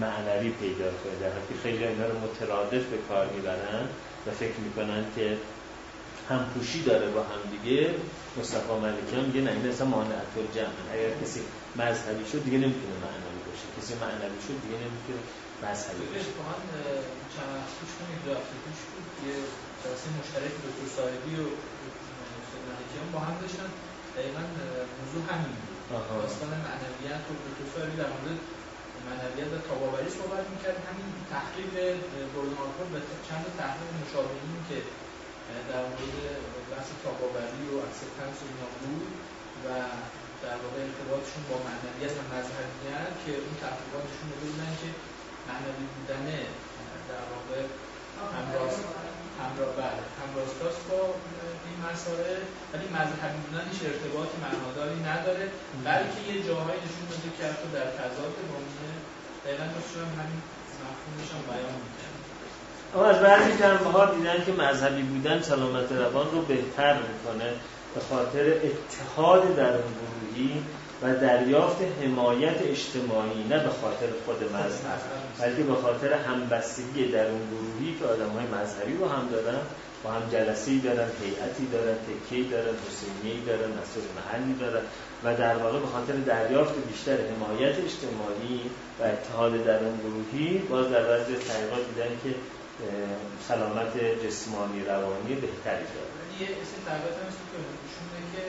S1: معنوی پیدا کنی. در حالی خیلی اینا رو مترادف به کار می‌برن و فکر می‌کنن که همپوشی داره با هم دیگه. مصطفی ملکی هم میگه نه این اصلا مانعت الجمع اگر کسی مذهبی شد دیگه نمی‌تونه معنوی باشه. کسی معنوی شد دیگه نمی‌تونه مذهبی باشه.
S3: چند وقت پیش کنید رفته پیش بود یه جلسه مشترک دکتر صاحبی و ملکی هم با هم داشتن. دقیقا موضوع همین بود. داستان معنویت و دکتر صاحبی در مورد معنویت و تاباوری صحبت می‌کرد. همین تحقیق آلپورت به چند تحقیق مشابهی که در مورد بحث تاب‌آوری و acceptance و اینا بود و در واقع ارتباطشون با معنویت و مذهبیت که اون تحقیقاتشون رو بودن که معنوی بودن در واقع همراست همراه بله همراستاست با این مسائل ولی مذهبی بودنش ارتباط معناداری نداره بلکه یه جاهایی نشون داده که حتی در تضاد با دقیقا داشتم همین مفهومش هم بیان می‌کنم
S1: اما از بعضی جنبه ها دیدن که مذهبی بودن سلامت روان رو بهتر می‌کنه به خاطر اتحاد در گروهی و دریافت حمایت اجتماعی نه به خاطر خود مذهب بلکه به خاطر همبستگی در اون گروهی که آدم های مذهبی رو هم دارن با هم جلسی دارن هیئتی دارن تکی دارن حسینی دارن مسئول محلی دارن و در واقع به خاطر دریافت بیشتر حمایت اجتماعی و اتحاد در اون گروهی باز در بعضی تحقیقات دیدن که سلامت جسمانی روانی بهتری داره.
S3: یه تحقیقات هم که نشون که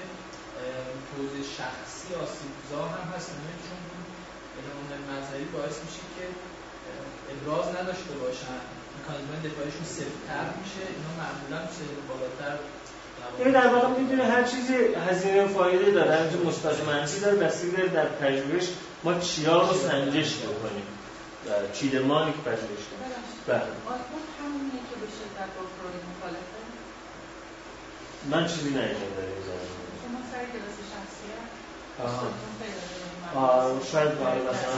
S3: توضیح شخصی آسیبزا هم هست. چون اون مذهبی باعث میشه که ابراز نداشته باشن. مکانیزم دفاعیشون سفتر میشه. اینا معمولا سن بالاتر
S1: این در واقع می‌دونه هر چیزی هزینه و فایده داره. همینجور مثبت منفی داره. بستگی داره. در پژوهش ما چیا رو سنجش بکنیم. چیدمانی که پژوهش کنیم
S5: بله. که به شدت با فروید مخالفه؟
S1: من چیزی ندیدم در این
S5: زمینه. شما سر کلاس شخصیت؟
S1: آه شاید باید مثلا.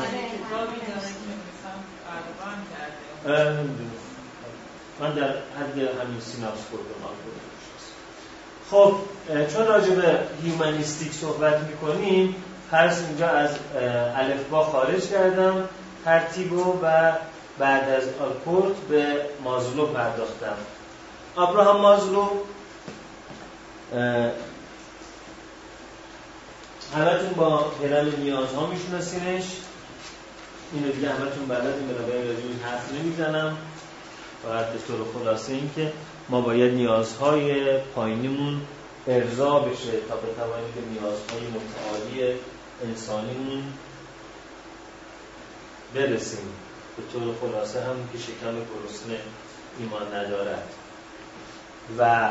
S1: من در حد همین synopsis پروتکل خب چون راجع به humanistic صحبت می‌کنیم پس اینجا از الفبا خارج کردم. ترتیب و بعد از آلپورت به مازلو پرداختم. ابراهام مازلو همتون با هرم نیازها میشناسینش. اینو دیگه همتون بلدین بنابراین راجعش حرف نمی‌زنم. فقط به طور خلاصه این که ما باید نیازهای پایینیمون ارضا بشه تا بتوانیم به نیازهای متعالی انسانیمون برسیم. به طور خلاصه هم که شکم گرسنه ایمان ندارد. و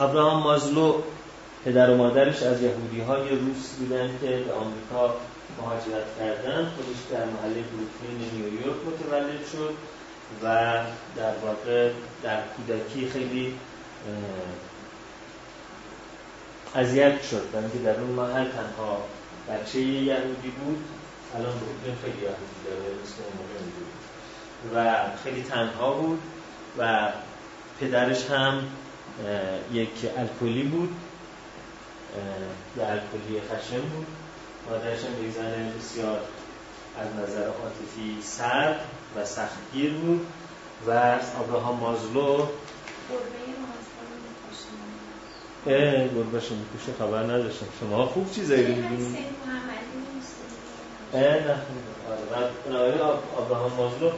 S1: ابراهام مازلو پدر و مادرش از یهودی های روس بودن که به آمریکا مهاجرت کردن خودش در محله بروکلین نیویورک متولد شد و در واقع در کودکی خیلی اذیت شد. برای در اون محل تنها بچه یهودی بود. الان بروکلین خیلی یهودی داره مثل بود و خیلی تنها بود و پدرش هم یک الکلی بود یه الکلی خشم بود. مادرش هم یک زن بسیار از نظر عاطفی سرد و سختگیر بود و آبراهام مازلو گربه شو می‌کشه. خبر نداشتم. شما خوب چیزایی رو می‌دونید بنابراین آبراهام مازلو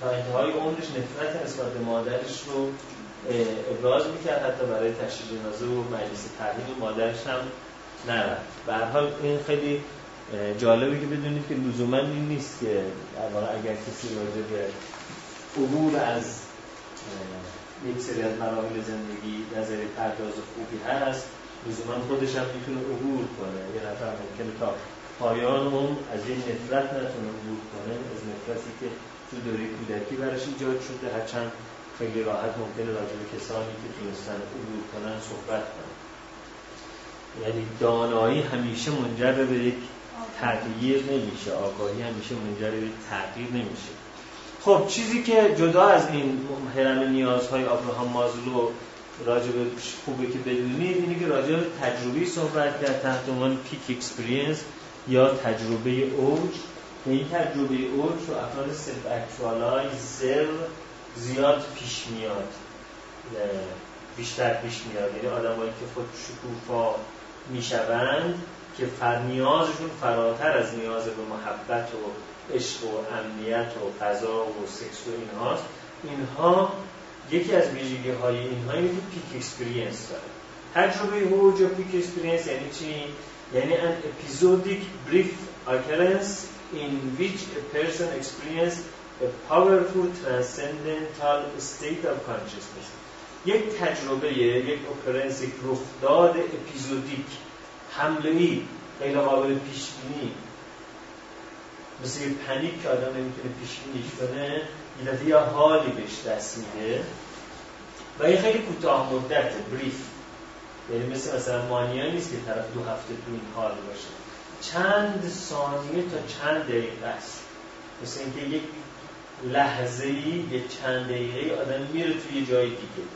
S1: تا انتهای عمرش نفرت نسبت مادرش رو ابراز می‌کرد. حتی برای تشریح جنازه و مجلس تحریم مادرش هم نرفت. به هر حال این خیلی جالبه که بدونید که لزوما این نیست که در اگر کسی راجع به عبور از یک سری از مراحل زندگی نظری پرداز خوبی هست لزوما خودش هم می‌تونه عبور کنه. یه نفر ممکنه تا پایان اون از این نفرت نتونه عبور کنه از نفرتی که تو دوره کودکی براش ایجاد شده. هرچند خیلی راحت ممکنه راجع به کسانی که تونستن عبور کنن صحبت کنن. یعنی دانایی همیشه منجر به یک تغییر نمیشه. آگاهی همیشه منجر به تغییر نمیشه. خب چیزی که جدا از این هرم نیازهای ابراهام مازلو راجع به خوبه که بدونید اینه که راجع به تجربی صحبت کرد تحت عنوان پیک اکسپریانس یا تجربه اوج. که این تجربه اوج رو افراد self-actualizer زیاد پیش میاد. بیشتر پیش میاد. یعنی آدمایی که خود شکوفا می‌شوند که فر نیازشون فراتر از نیاز به محبت و عشق و امنیت و فضا و سکس و اینهاست. اینها یکی از ویژگی های اینها اینه peak experience داره. تجربه اوج و peak experience یعنی چی؟ یعنی an episodic brief occurrence in which a person experience a powerful transcendental state of consciousness. یک تجربه یک occurrence یک رخداد episodic حمله ای غیر قابل پیش بینی مثل یه panic که آدم نمی‌تونه پیش بینیش کنه یه دفعه یه حالی بهش دست میده. و این خیلی کوتاه مدت بریف. یعنی مثل مثلا مانیا نیست که طرف دو هفته تو این حال باشه. چند ثانیه تا چند دقیقه است. مثل اینکه یک لحظه ای یک چند دقیقه آدم میره توی جای دیگه.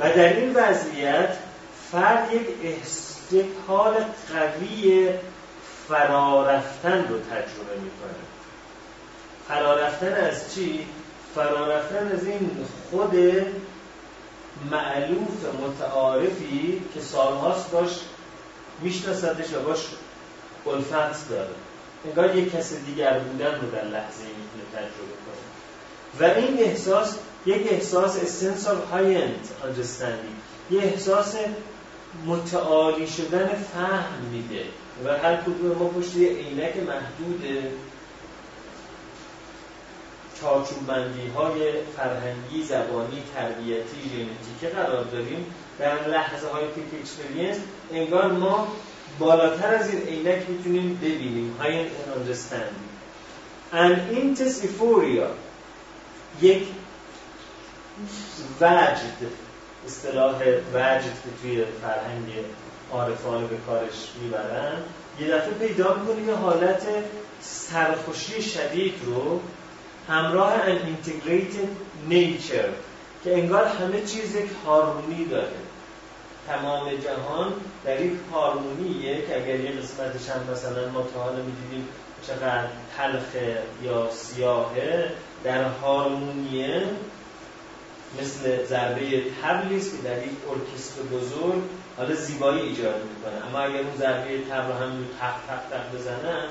S1: و در این وضعیت فرد یک احساس یک حال قوی فرارفتن رو تجربه می‌کنه. فرارفتن از چی؟ فرارفتن از این خود معلوف متعارفی که سالهاست باش میشناسدش و باش الفت داره. انگار یک کس دیگر بودن رو در لحظه می‌تونه تجربه کنه. و این احساس یک احساس essence of high end understanding. یه احساس متعالی شدن فهم میده. و هر کدوم ما پشت یه عینک محدود چارچوبندی های فرهنگی، زبانی، تربیتی، ژنتیکی قرار داریم در لحظه های پیک اکسپریانس انگار ما بالاتر از این عینک می‌تونیم ببینیم. های understanding an intense euphoria. یک وجد اصطلاح وجد که توی فرهنگ عارفانه به کارش می‌برن یه دفعه پیدا می‌کنیم یه حالت سرخوشی شدید رو همراه ان integrated nature که انگار همه چیز یک هارمونی داره. تمام جهان در یک هارمونیه که اگر یه قسمتش هم مثلا ما تا حالا می‌دیدیم چقدر تلخ یا سیاهه در هارمونیه مثل ضربه طبلیست که در یک ارکستر بزرگ حالا زیبایی ایجاد می‌کنه. اما اگر اون ضربه طبل هم تق تق تق بزنن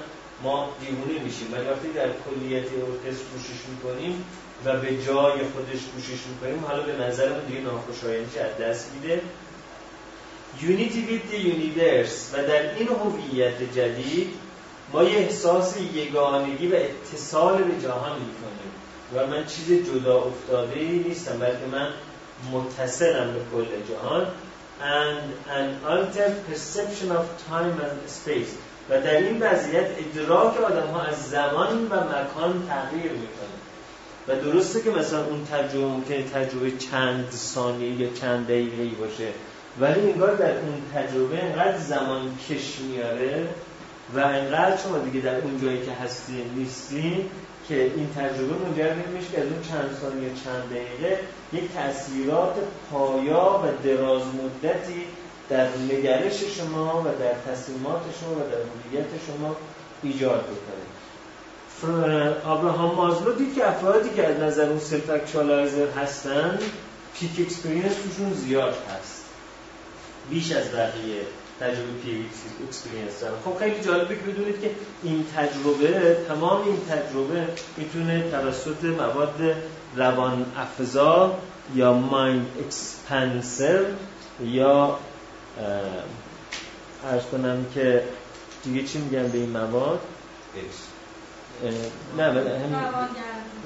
S1: ما دیوونه میشیم. ولی وقتی در کلیت ارکستر گوشش می‌کنیم و به جای خودش گوشش می‌کنیم حالا به نظرمون دیگه ناخوشایندی از دست میده. unity with universe و در این هویت جدید ما یه احساس یگانگی و اتصال به جهان می‌کنیم. و من چیز جدا افتاده ای نیستم بلکه من متصلم به کل جهان. And an altered perception of time and space. و در این وضعیت ادراک آدم ها از زمان و مکان تغییر می‌کنه. و درسته که مثلا اون تجربه ممکنه تجربه چند ثانیه یا چند دقیقه باشه ولی انگار در اون تجربه انقدر زمان کش میاره و انقدر شما دیگه در اون جایی که هستی نیستی که این تجربه منجر میشه که از اون چند ثانیه چند دقیقه یک تاثیرات پایا و دراز مدتی در نگرش شما و در تصمیمات شما و در هویت شما ایجاد بکنه آبراهام مازلو دید که افرادی که از نظر اون self-actualizer هستن peak experience توشون زیاد هست. بیش از بقیه تجربه peak experience دارن. خب خیلی جالبه که بدونید که این تجربه تمام این تجربه می‌تونه توسط مواد روان افزا یا مایند اکسپنسر یا ارز کنم که دیگه چی میگن به این مواد؟ نه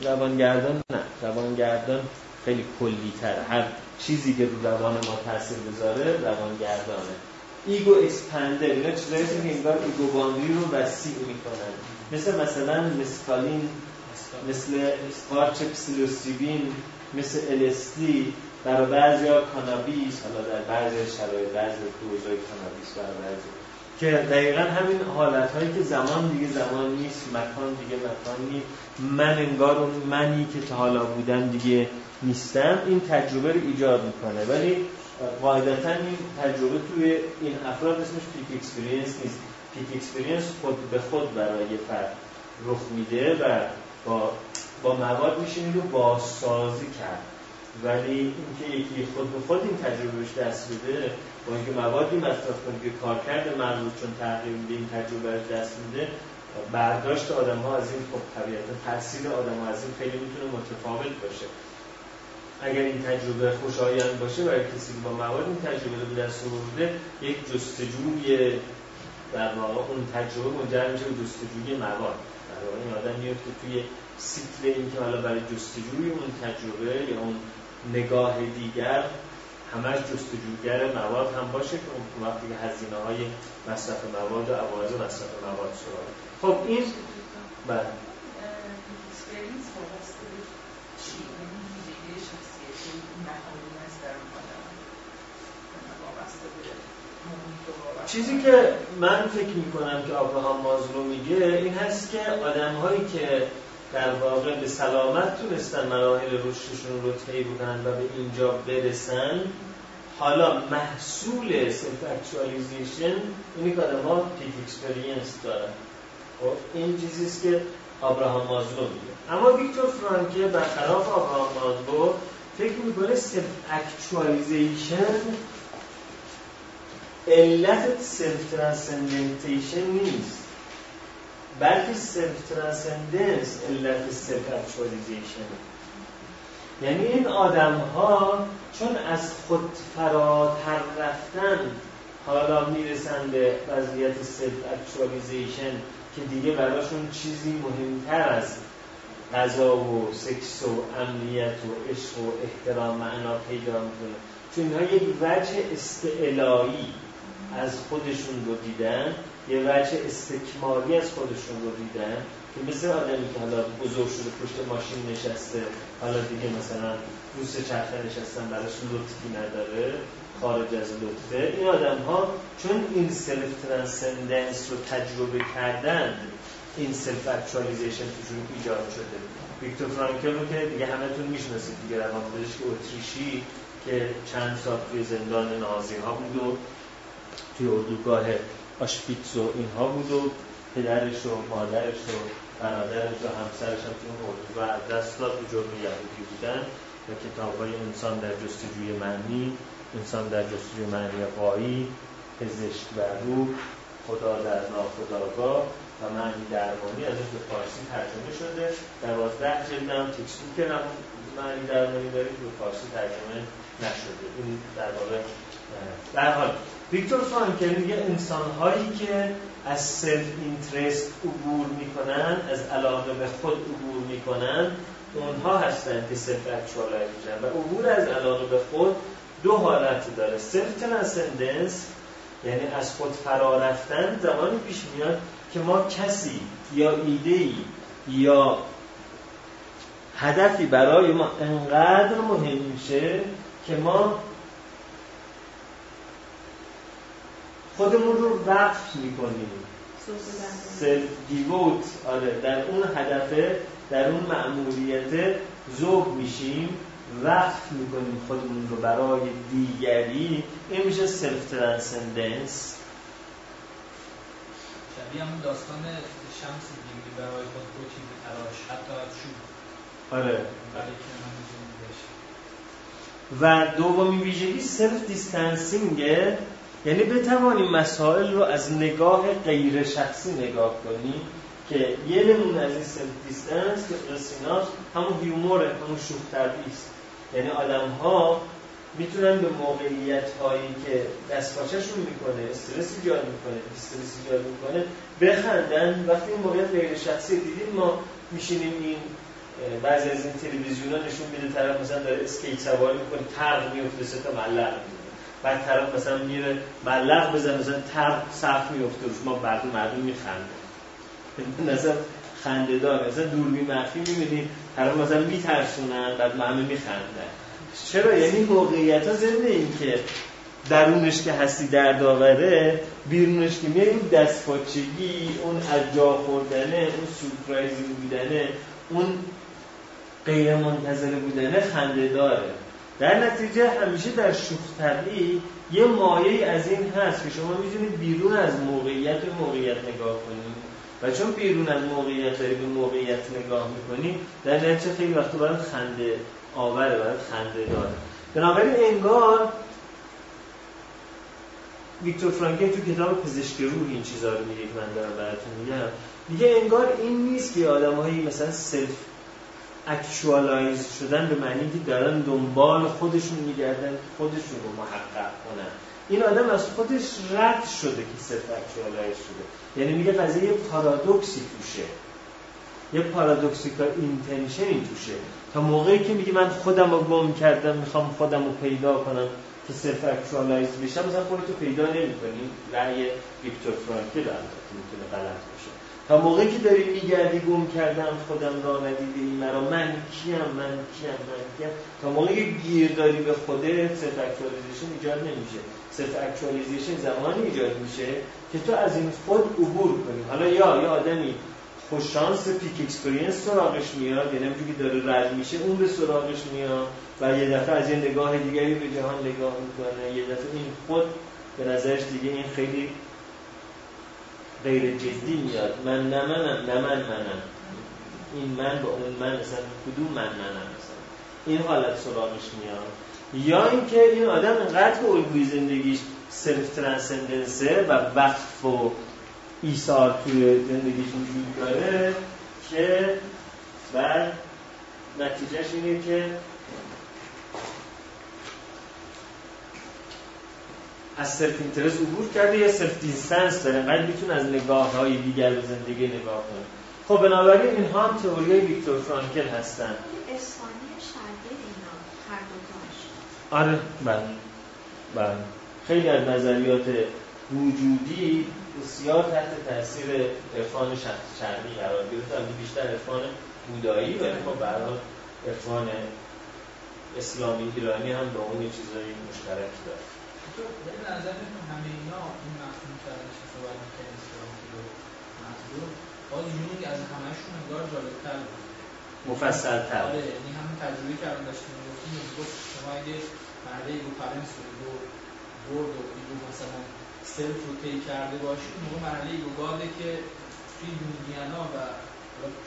S1: روانگردان. نه. روانگردان خیلی کلی تره هر چیزی که رو روان ما تاثیر بذاره روانگردانه. ego expander اینا چیزایی که انگار ego boundary رو وسیع می‌کنن. مثل مثلا مسکالین مثل قارچ پسیلوسیبین مثل LSD برای بعضی ها کانابیس حالا در بعضی شرایط بعضی دوزای کانابیس برای بعضی. که دقیقا همین حالت هایی که زمان دیگه زمان نیست مکان دیگه مکان نیست. من انگار اون منی که تا حالا بودم دیگه نیستم این تجربه رو ایجاد می‌کنه. ولی قاعدتا این تجربه توی این افراد اسمش peak experience نیست. peak experience خود به خود برای فرد رخ میده و با, با مواد میشه این رو بازسازی کرد. ولی اینکه یکی خود به خود این تجربه بهش دست بده با اینکه موادی مصرف کنه که کارکرد مربوط چون تغییر میده این تجربه دست میده برداشت آدم ها از این خب طبیعتا تاثیر آدم از این خیلی می‌تونه متفاوت باشه. اگر این تجربه خوشایند باشه برای کسی با مواد این تجربه رو دست آورده یک جستجوی در واقع اون تجربه منجر میشه به جستجوی مواد. در واقع این آدم میفته توی سیکل اینکه حالا برای جستجوی اون تجربه یا اون نگاه دیگر همش جستجوگر مواد هم باشه که اون وقتی که هزینه های مصرف مواد و عوارض مصرف مواد سراغ. خب این بله. چیزی که من فکر می کنم که آبراهام مازلو میگه این هست که آدم هایی که در واقع به سلامت تونستن مراحل رشدشون رو طی بودن و به اینجا برسن حالا محصول self-actualization اینی که آدم ها peak experience دارن. خب این چیزیست که آبراهام مازلو میگه. اما ویکتور فرانکل برخلاف آبراهام مازلو فکر می‌کنه self-actualization علت self-transcendence نیست. بلکه self-transcendence علت self-actualization یعنی این آدم ها چون از خود فراتر رفتن حالا می‌رسن به وضعیت self-actualization که دیگه براشون چیزی مهمتر از غذا و سکس و امنیت و عشق و احترام معنا پیدا می‌کنه. چون اینها یک وجه استعلایی از خودشون رو دیدن. یه وجه استکمالی از خودشون رو دیدن که مثل آدمی که حالا بزرگ شده پشت ماشین نشسته حالا دیگه مثلا رو سه چرخه نشستن براش لطفی نداره خارج از لطفه. این آدم ها چون این self-transcendence رو تجربه کردن این self-actualization توشون ایجاد شده. ویکتور فرانکل رو که دیگه همتون می‌شناسید دیگه روانپزشک اتریشی که چند سال توی زندان نازی ها بود و توی اردوگاه آشویتس و اینها بود و پدرش و مادرش و برادرش و همسرش هم توی اردوگاه از دست داد جرم یهودی بودن و کتاب های انسان در جستجوی معنی انسان در جستجوی معنی قایی پزشک و روح خدا در ناخداگاه و معنی درمانی ازش به فارسی ترجمه شده. دوازده جلد هم تکسبوک معنی درمانی دارید به فارسی ترجمه نشده. این در واقع در حال ویکتور فرانکل میگه انسان هایی که از self-interest عبور می‌کنن از علاقه به خود عبور می‌کنن اونها هستن که self-actualize میشن و عبور از علاقه به خود دو حالت داره. self-transcendence یعنی از خود فرا رفتن زمانی پیش میاد که ما کسی یا ایده یا هدفی برای ما انقدر مهم میشه که ما خودمون رو وقف می‌کنیم. self-devote آره در اون هدفه در اون مأموریت ذوب میشیم وقف می‌کنیم خودمون رو برای دیگری. این میشه self-transcendence
S3: شبیه همون داستان شمس دیگری برای خود بوتی به تلاش حتی از شوب
S1: آره. و دومین ویژگی self-distancing ه یعنی بتوانیم مسائل رو از نگاه غیر شخصی نگاه کنیم که یه نمونه از این self-distancing هاس همون humor ه همون شوخی است. یعنی آدم ها می‌تونن به موقعیت هایی که دست پاچشون می‌کنه استرس ایجاد می‌کنه استرس ایجاد می‌کنه بخندن. وقتی این موقعیت غیر شخصی دیدیم ما میشینیم این بعضی از این تلویزیون ها نشون میده طرف مثلا داره اسکیت سواری می‌کنه ترق میفته سه تا بعد طرف مثلا میره ملق بزن مثلا ترق صف میفته روش ما بعد مردم میخنده نظر خنده دار مثلا دوربین مخفی می‌بینی طرف مثلا میترسونن بعد همه میخندن. چرا؟ یعنی موقعیت ها ضمن این که درونش که هستی در داوره بیرونش که میای اون دستپاچگی اون از جا خوردنه اون سورپرایزی بودنه اون غیر منتظره بودنه خنده داره در نتیجه همیشه در شوخ یه مایه از این هست که شما می‌تونید بیرون از موقعیت به موقعیت نگاه کنید و چون بیرون از موقعیت داری به موقعیت نگاه می‌کنی در نتیجه خیلی وقت برای خنده آوره برای خنده داره. بنابراین انگار ویکتور فرانکل تو کتاب پزشک روح این چیزها رو میگه که من دارم براتون میگم. میگه انگار این نیست که آدمهایی مثلا self-actualize شدن به معنی که دارن دنبال خودشون میگردن خودشون رو محقق کنن. این آدم از خودش رد شده که self-actualize شده. یعنی میگه قضیه پارادوکسی توشه. یه paradoxical intention ی توشه. تا موقعی که میگه من خودم رو گم کردم می‌خوام خودم رو پیدا کنم که self-actualize بشم مثلا خودتو پیدا نمی‌کنی. رأی ویکتور فرانکل البته می‌تونه غلط تا موقعی که داری میگردی گم کردم خودم را ندیده‌اید مرا من کیم من کیم من کیم؟ تا موقعی که گیر داری به خودت self-actualization ایجاد نمیشه. self-actualization زمانی ایجاد میشه که تو از این خود عبور کنی. حالا یا یا آدمی خوششانس peak experience سراغش میاد یعنی همونجوری که داره رد میشه اون به سراغش میاد و یه دفعه از یه نگاه دیگری به جهان نگاه می‌کنه. یه دفعه این خود به نظرش دیگه این خیلی غیر جدی میاد. من نه منم من منم. این من با اون من مثلا کدوم من منم مثلا؟ این حالت سراغش میاد. یا اینکه این آدم انقدر به الگوی زندگیش سلف ترانسندنسه و وقف و ایثار توی زندگیش وجود داره که بعد نتیجهش اینه که از self-interest عبور کرده یا self-distance داره انقدر می‌تونه از نگاه های دیگر به زندگی نگاه کنه. خب بنابراین اینها هم تئوری ویکتور فرانکل هستن. آره بله. بله. خیلی از نظریات وجودی بسیار تحت تاثیر عرفان شرقی قرار گرفت بیشتر عرفان بودایی ولی خب برای عرفان اسلامی ایرانی هم با اون چیزایی مشترک داره.
S3: تو به نظرتون همه اینا این مفهوم کردن که صحبت می‌کنید اسلامی رو مطلوب. باز یونگ از همهشون انگار جالب‌تر بود.
S1: مفصل‌تر.
S3: آره یعنی همون تجربه کردن داشتیم می‌گفتیم گفت شما اگه مرده ایگو پرنس رو برد و ایگو مثلا سلف رو طی کرده باشی اون موقع مرحله ایگو گاده که توی یونگیانا و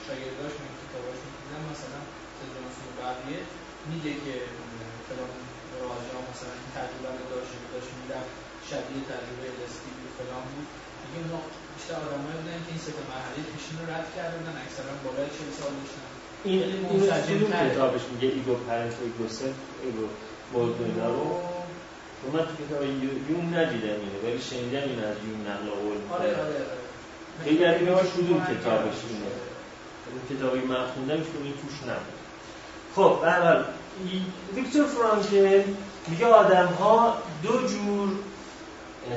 S3: شاگرداش من کتاباش می‌خوندم مثلا سجانسون و بقیه میگه که فلان راجع مثلا این تجربه رو داشت داشت می‌رفت شبیه تجربه الستی و فلان بود. دیگه اونا بیشتر آدمایی بودن که این سه مرحله پیشین رو رد کرده بودن اکثرا بالای 40 سال داشتن.
S1: این این کتابش میگه ایگو پرنت و ایگو سلف ایگو بود اینا رو. من تو کتاب یون ندیدم اینه ولی شنیدم این از یون نقل قول
S3: آره آره آره.
S1: خیلی اینها شدون کتابش اینه؟ اون کتابی من خوندم این توش نبود. خب به ویکتور فرانکل میگه آدم ها دو جور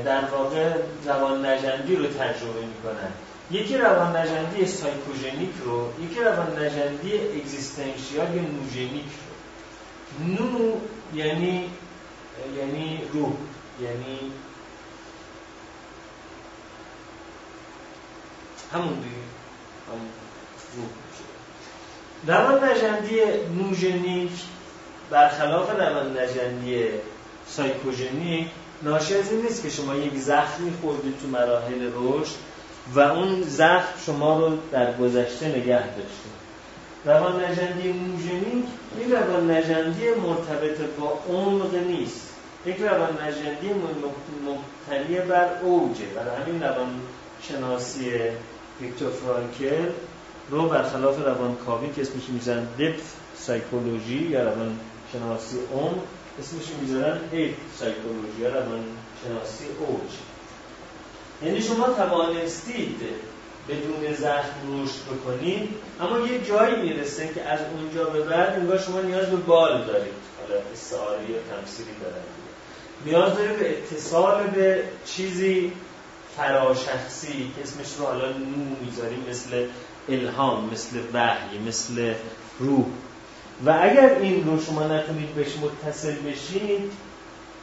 S1: در واقع روان نژندی رو تجربه می‌کنن. یکی روان نژندی psychogenic رو یکی روان نژندی existential یا noogenic رو. noo یعنی یعنی روح یعنی همون دیگه. همون روح روان نجندی نوژنیک برخلاف روان نجندی سایکوژنیک ناشی از این نیست که شما یک زخمی خوردید تو مراحل رشد و اون زخم شما رو در گذشته نگه داشته. روان نجندی موژنیک این روان نجندی مرتبط با عمق نیست. یک روان نجندی مبتنی بر اوجه. برای همین روان شناسی ویکتور فرانکل رو برخلاف روان کاوی که اسمش میزن دپت سایکولوژی یا روان شناسی عمق اسمش می‌ذارن هیت سایکولوژی روان شناسی اوج. یعنی شما توانستید بدون زخم رشد بکنید اما یه جایی می‌رسه که از اونجا به بعد انگار شما نیاز به بال دارید. حالا استعاری یا تمثیلی دارید نیاز دارید به اتصال به چیزی فراشخصی که اسمش رو حالا نو می‌ذاریم مثل الهام مثل وحی مثل روح. و اگر این رو شما نتونید بهش متصل بشید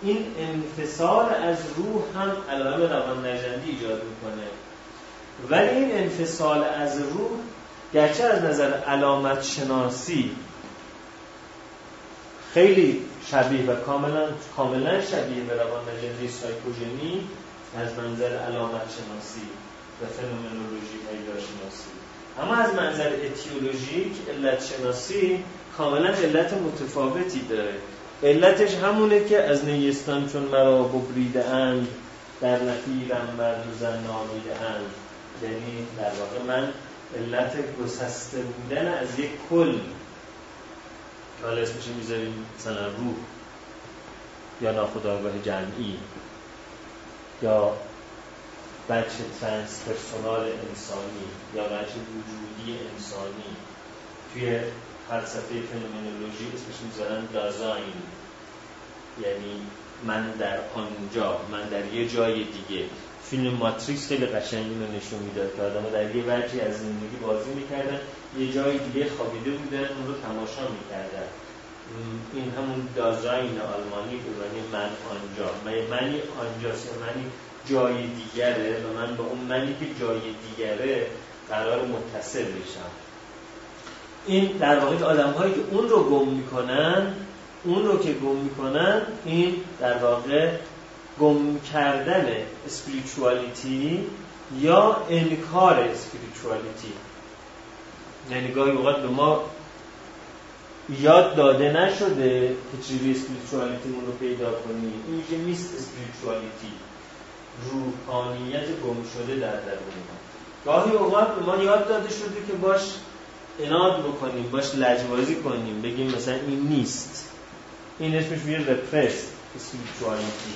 S1: این انفصال از روح هم علائم روان نجندی ایجاد می‌کنه. ولی این انفصال از روح گرچه از نظر علامت شناسی خیلی شبیه و کاملا کاملا شبیه به روان نجندی سایکوژنی از منظر علامت شناسی و فنومنولوژی پیدا شناسی اما از منظر اتیولوژیک علت شناسی کاملا علت متفاوتی داره. علتش همونه که از نیستان چون مرا ببریده اند در نفیرم مرد و زن نامیده اند. یعنی در واقع من علت گسسته بودن از یک کل. حالا اسمش می‌ذاریم مثلا روح. یا ناخداگاه جمعی. یا بچه ترانس پرسونال انسانی. یا بچه وجودی انسانی. توی فلسفه فنومنولوژی اسمش می‌ذارن دازاین. یعنی من در آنجا من در یه جای دیگه. فیلم ماتریکس خیلی قشنگ اینو نشون می‌داد که آدم در یه وجهی از زندگی بازی می‌کردن یه جای دیگه خوابیده بودن اون رو تماشا می‌کردن. این همون دازاین آلمانی بود یعنی من آنجا. منی آنجاست یا منی جای دیگره و من به اون منی که جای دیگره قرار متصل بشم. این در واقع آدم هایی که اون رو گم می‌کنن اون رو که گم می‌کنن این در واقع گم کردن اسپریچوالیتی یا انکار اسپریچوالیتی یعنی گاهی اوقات به ما یاد داده نشده که چجوری اسپریچوالیتی رو پیدا کنیم. این میشه نیست اسپریچوالیتی روحانیت گم شده در درون ما. گاهی اوقات به ما یاد داده شده که باش عناد بکنیم باش لجبازی کنیم بگیم مثلا این نیست. این اسمش میگه repressed sexuality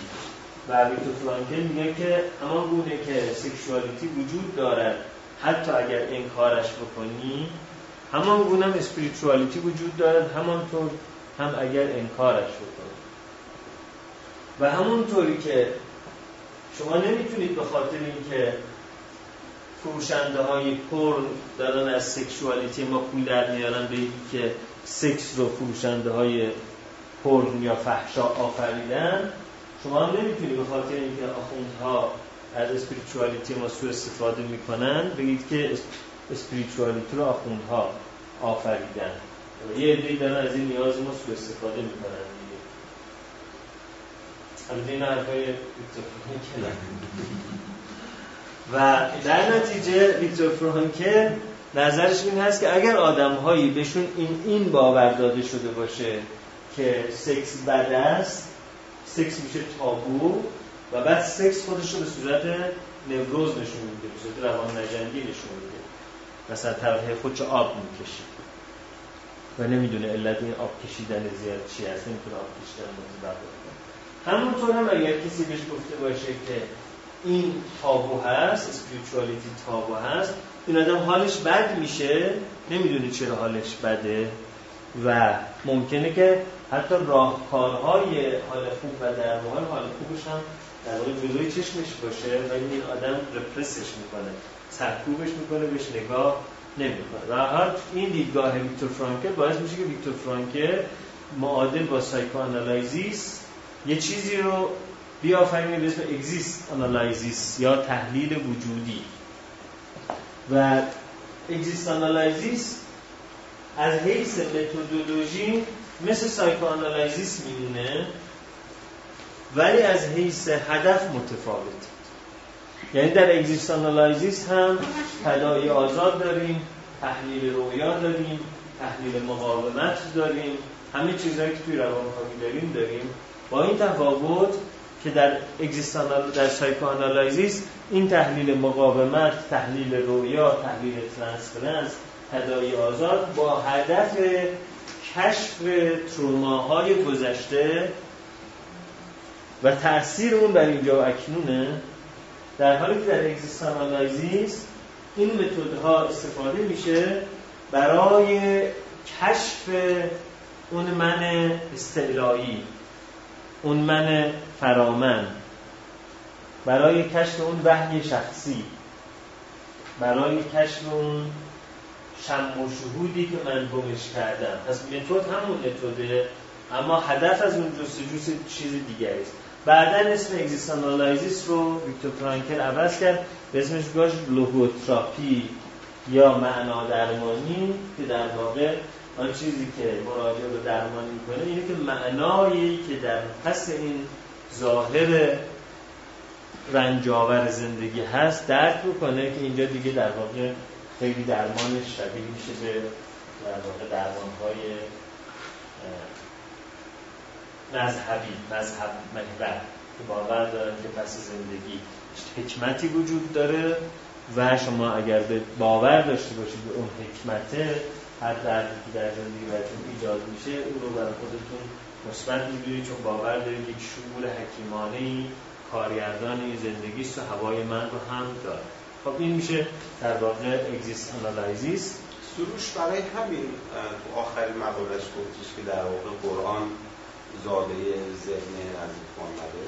S1: و ویکتور فرانکل میگه که همان گونه که sexuality وجود دارد. حتی اگر انکارش بکنی همان گونه هم spirituality وجود دارد همانطور هم اگر انکارش بکنی. و همونطوری که شما نمی‌تونید به خاطر اینکه فروشنده های پر دارن از سکشوالیتی ما پول در میارن به که سکس رو فروشنده های پر یا فحشا آفریدن. شما هم نمی‌تونید به خاطر اینکه آخوندها از اسپریچوالیتی ما سو استفاده می‌کنن بگید که اسپریچوالیتی رو آخوندها آفریدن. یه عده‌ای دارن از این نیاز ما سو استفاده می‌کنن دیگه. البته این حرفای و در نتیجه ویکتور فرانکل نظرش این هست که اگر آدم هایی بهشون این این باور داده شده باشه که سکس بد است سکس میشه تابو و بعد سکس خودش رو به صورت نوروز نشون میده به صورت روان نجندی نشون میده. مثلا طرف خودش آب می‌کشه و نمی‌دونه علت این آب کشیدن زیاد چی هست نمی‌تونه آب کشیدن همونطور هم اگر کسی بهش گفته باشه که این تابو هست اسپریچوالیتی تابو هست. این آدم حالش بد میشه. نمی‌دونه چرا حالش بده. و ممکنه که حتی راهکارهای حال خوب و در واقع حال خوبش هم در واقع جلوی چشمش باشه و این آدم رپرسش می‌کنه سرکوبش می‌کنه بهش نگاه نمی‌کنه. و هر این دیدگاه ویکتور فرانکل باعث میشه که ویکتور فرانکل معادل با psychoanalysis یه چیزی رو بیافرینه به اسم existanalysis یا تحلیل وجودی و existanalysis از حیث متدولوژی مثل psychoanalysis میمونه ولی از حیث هدف متفاوت یعنی در existanalysis هم تداعی آزاد داریم تحلیل رویا داریم تحلیل مقاومت داریم همه چیزهایی که توی روانکاوی داریم داریم با این تفاوت که در existanal در psychoanalysis این تحلیل مقاومت تحلیل رویا تحلیل transference تداعی آزاد با هدف کشف تروماهای گذشته و تاثیر اون بر اینجا و اکنونه. در حالی که در اگزیستانالایزیس این متدها استفاده میشه برای کشف اون من استعلایی. اون من فرامن. برای کشف اون وحی شخصی. برای کشف اون شم و شهودی که من گمش کردم. پس متد همون متده اما هدف از اون جستجو چیز دیگری است. بعدا اسم existanalysis رو ویکتور فرانکل عوض کرد. به اسمش گذاشت لوگوتراپی یا معنا درمانی که در واقع آن چیزی که مراجع رو درمان می‌کنه اینه که معنایی که در پس این ظاهر رنج‌آور زندگی هست درک بکنه که اینجا دیگه در واقع خیلی درمانش شبیه میشه به در واقع درمان های مذهبی مذهب محور که باور دارن که پس زندگی حکمتی وجود داره و شما اگر به باور داشته باشید به اون حکمته هر دردی که در زندگی براتون ایجاد میشه اون رو برای خودتون مثبت می‌بینید چون باور دارید یک شعور حکیمانه ای کارگردان زندگی و هوای من رو هم داره. خب این میشه در واقع اگزیست انالایزیس
S2: سروش برای همین تو آخرین مقالش گفتش که در واقع قرآن زاده ذهن از محمده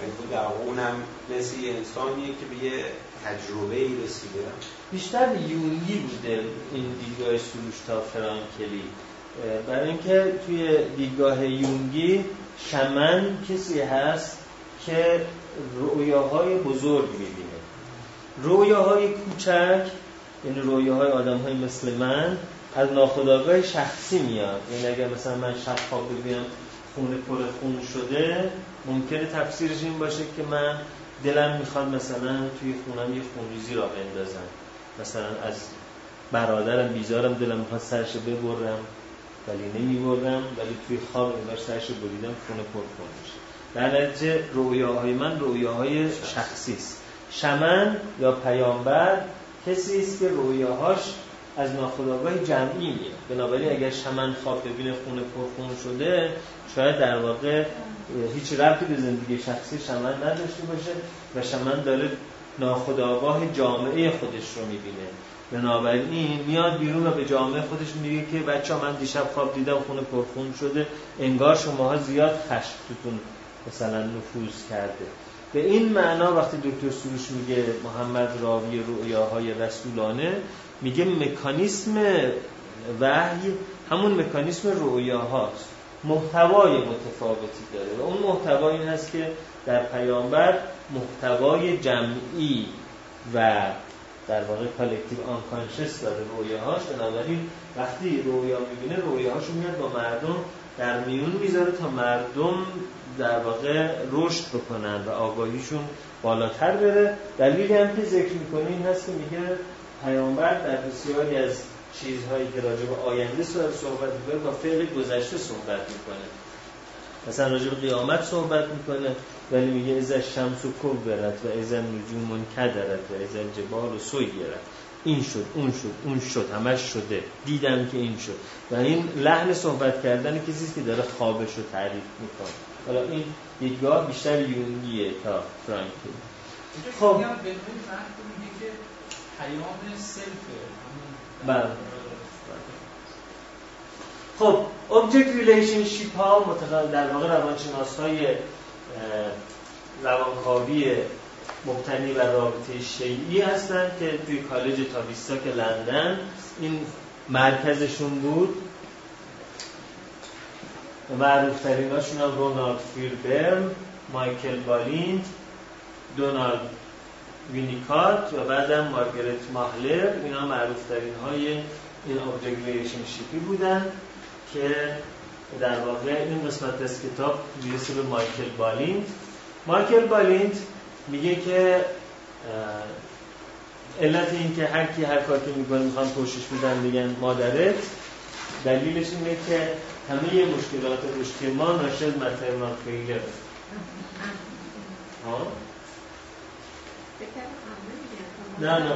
S2: یعنی در اونم مثل یه انسانیه که به یه تجربه ای رسیده
S1: بیشتر یونگی بوده این دیدگاه سروش تا فرانکلی. برای اینکه توی دیدگاه یونگی شمن کسی هست که رویاهای بزرگ می‌بینه. رویاهای کوچک یعنی رویاهای آدم های مثل من از ناخداگاه شخصی میاد. یعنی اگر مثلا من خواب ببینم خونه پر خون شده ممکنه تفسیرش این باشه که من دلم می‌خواد مثلا توی خونم یه خونریزی را بندازم. مثلا از برادرم بیزارم دلم می‌خواد سرش ببرم ولی نمی‌برم ولی توی خواب انگار سرش بریدم خونه پر خون میشه. در نتیجه رویاهای من رویاهای شخصی است. شمن یا پیامبر کسی است که رویاهاش از ناخودآگاه جمعی میاد بنابراین اگر شمن خواب ببینه خونه پرخون شده شاید در واقع هیچ ربطی به زندگی شخصی شمن نداشته باشه و شمن داره ناخودآگاه جامعه خودش رو می‌بینه. بنابراین میاد بیرون و به جامعه خودش میگه که بچه من دیشب خواب دیدم خونه پرخون شده انگار شماها زیاد خشم توتون مثلا نفوذ کرده. به این معنا وقتی دکتر سروش میگه محمد راوی رؤیاهای رسولانه میگه مکانیسم وحی همون مکانیسم رؤیاهاست محتوای متفاوتی داره و اون محتوا این هست که در پیامبر محتوای جمعی و در واقع collective unconscious داره رویاهاش. بنابراین وقتی رویا می‌بینه رویاهاشو میاد با مردم در میون می‌ذاره تا مردم در واقع رشد بکنن و آگاهیشون بالاتر بره. دلیلی هم که ذکر می‌کنه این هست که میگه پیامبر در بسیاری از چیزهایی که راجع به آینده صحبت می‌کنه با فعل گذشته صحبت می‌کنه. مثلا راجع به قیامت صحبت می‌کنه ولی میگه از شمس و برد و از نجوم منکدرت و از جبال و سویرت این شد اون شد اون شد همش شده. دیدم که این شد. و این لحن صحبت کردن کسی که داره خوابش رو تعریف می‌کنه. حالا این دیدگاه بیشتر یونگیه تا فرانکل
S3: خب. پیام
S1: بله. خب object relationship ها متقابل در واقع روانشناس های روانکاوی مبتنی بر رابطه شیعی هستند که توی کالج که لندن این مرکزشون بود. معروف ترین هم رونالد فیربرم مایکل بالیند دونالد وینیکات و بعدم مارگرت ماهلر اینا معروف ترین های این object شیپی بودن که در واقع این قسمت از کتاب می‌رسه به مایکل بالیند مایکل بالیند میگه که علت این که هر کی هر کاری می‌کنه می‌خوان پوشش میدن بگن مادرت. دلیلش اینه که همه مشکلات رشدی ما ناشد مترنال فیلر ها؟ نه نه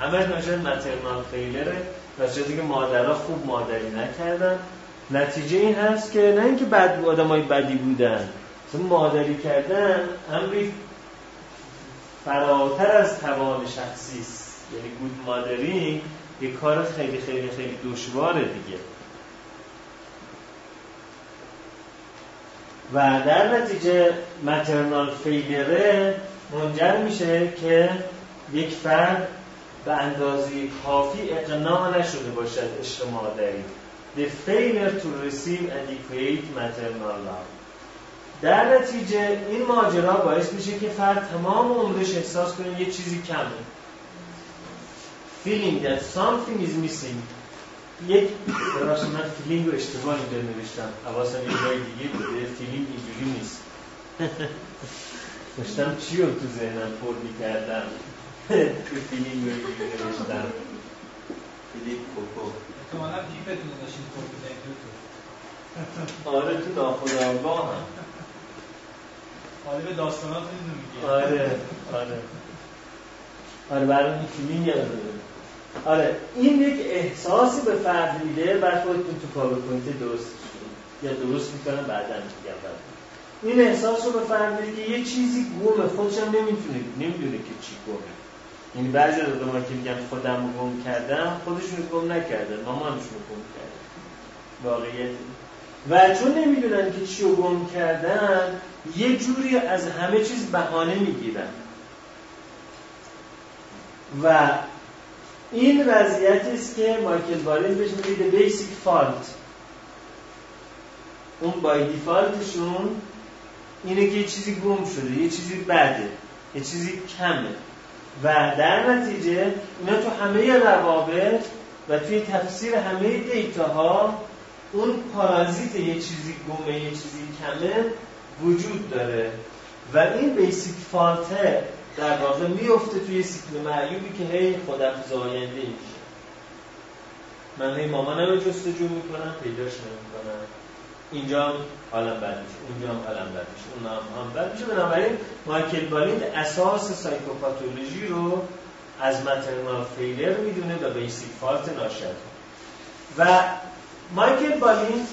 S1: همه ناشد مترنال فیلره و که مادرها خوب مادری نکردن. نتیجه این هست که نه اینکه بد آدم های بدی بودن. مادری کردن امری فراتر از توان شخصی است. یعنی گود مادرینگ یه کار خیلی خیلی خیلی دشواره دیگه. و در نتیجه مترنال فیلره منجر میشه که یک فرد به اندازه کافی اقناع نشده باشد عشق مادری The failure to receive adequate maternal love. در نتیجه این ماجرا باعث میشه که فرد تمام عمرش احساس کنه یه چیزی کمه. Feeling that something is missing. یک براش من feeling رو اشتباه اینجا نوشتم. حواسم یه جای دیگه بوده. feeling اینجوری نیست داشتم چی رو تو ذهنم پر می‌کردم؟ تو feeling رو نوشتم
S2: فیلینگ کوکو.
S3: احتمالا پیپتون داشتید پر می‌کردید
S1: آره تو ناخداگاه هم
S3: آره به داستانات میگه.
S1: آره آره. آره برای این فیلینگ یاد آره این یک احساسی به فرد میده بعد خودتون تو پاورپوینت درست یا درست می‌کنم بعدا میگم این احساس رو میده که یه چیزی گمه خودش هم نمی‌تونه نمی‌دونه که چی گمه. یعنی بعضی از آدم‌ها که میگن خودم گم کردم خودشون گم نکردن مامانشون گم کردن. واقعیت. و چون نمی‌دونن که چی رو گم کردن یه جوری از همه چیز بهانه می‌گیرن. و این وضعیتی است که مایکل بالین بهش میگه بیسیک فالت اون بای دیفالتشون اینه که یه چیزی گم شده یه چیزی بده یه چیزی کمه. و در نتیجه اینا تو همه روابط و توی تفسیر همه دیتاها اون پارازیت یه چیزی گمه یه چیزی کمه وجود داره. و این بیسیک فالته در واقع میفته توی سیکل معیوبی که هی خودافزاینده میشه. من هی مامانم رو جستجو می‌کنم پیداش نمی‌کنم. اینجا هم حالم بد میشه اونجا هم حالم بد میشه اون هم, بد میشه بنابراین مایکل بالیند اساس سایکوپاتولوژی رو از مترنال فیلر می‌دونه و بیسیک فالت ناشد و مایکل بالیند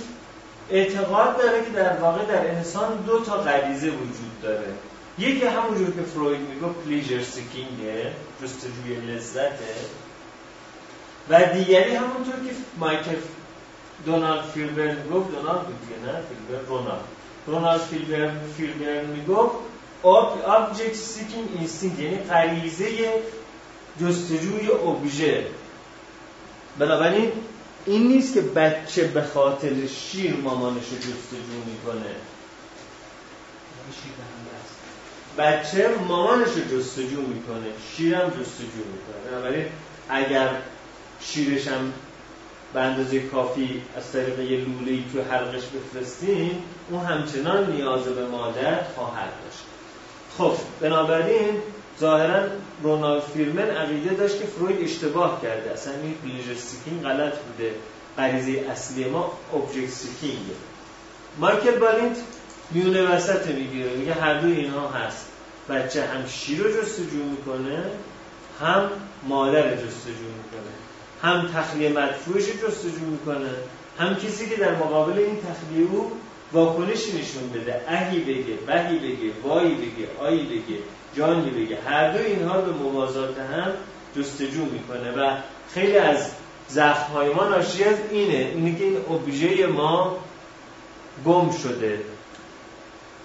S1: اعتقاد داره که در واقع در انسان دو تا غریزه وجود داره. یکی همونجور که فروید میگه پلیژر سیکینگه جستجوی لذته. و دیگری همونطور که مایکل دونالد فیلبرن گفت دونالد بود نه فیلبرن رونالد رونالد فیلبرن فیلبرن می‌گفت object seeking instinct یعنی غریزه جستجوی ابژه بنابراین این نیست که بچه به خاطر شیر مامانش رو جستجو می‌کنه. بچه مامانش رو جستجو می‌کنه شیرم جستجو می‌کنه. بنابراین اگر شیرش هم به اندازه کافی از طریق یه لوله ای تو حلقش بفرستیم اون همچنان نیاز به مادر خواهد داشت. خب بنابراین ظاهرا رونالد فیربرن عقیده داشت که فروید اشتباه کرده. اصلا این pleasure seeking غلط بوده. غریزه اصلی ما object seeking مایکل بالینت میونه وسط می‌گیره. میگه هر دوی اینها هست. بچه هم شیر رو جستجو می‌کنه هم مادر جستجو می‌کنه. هم تخلیه مدفوعش جستجو می‌کنه هم کسی که در مقابل این تخلیه او واکنشی نشون بده. اهی بگه بهی بگه وایی بگه آیی بگه جانی بگه. هر دو اینها به موازات هم جستجو می‌کنه و خیلی از زخم های ما ناشی از اینه. اینه که این ابژه ما گم شده.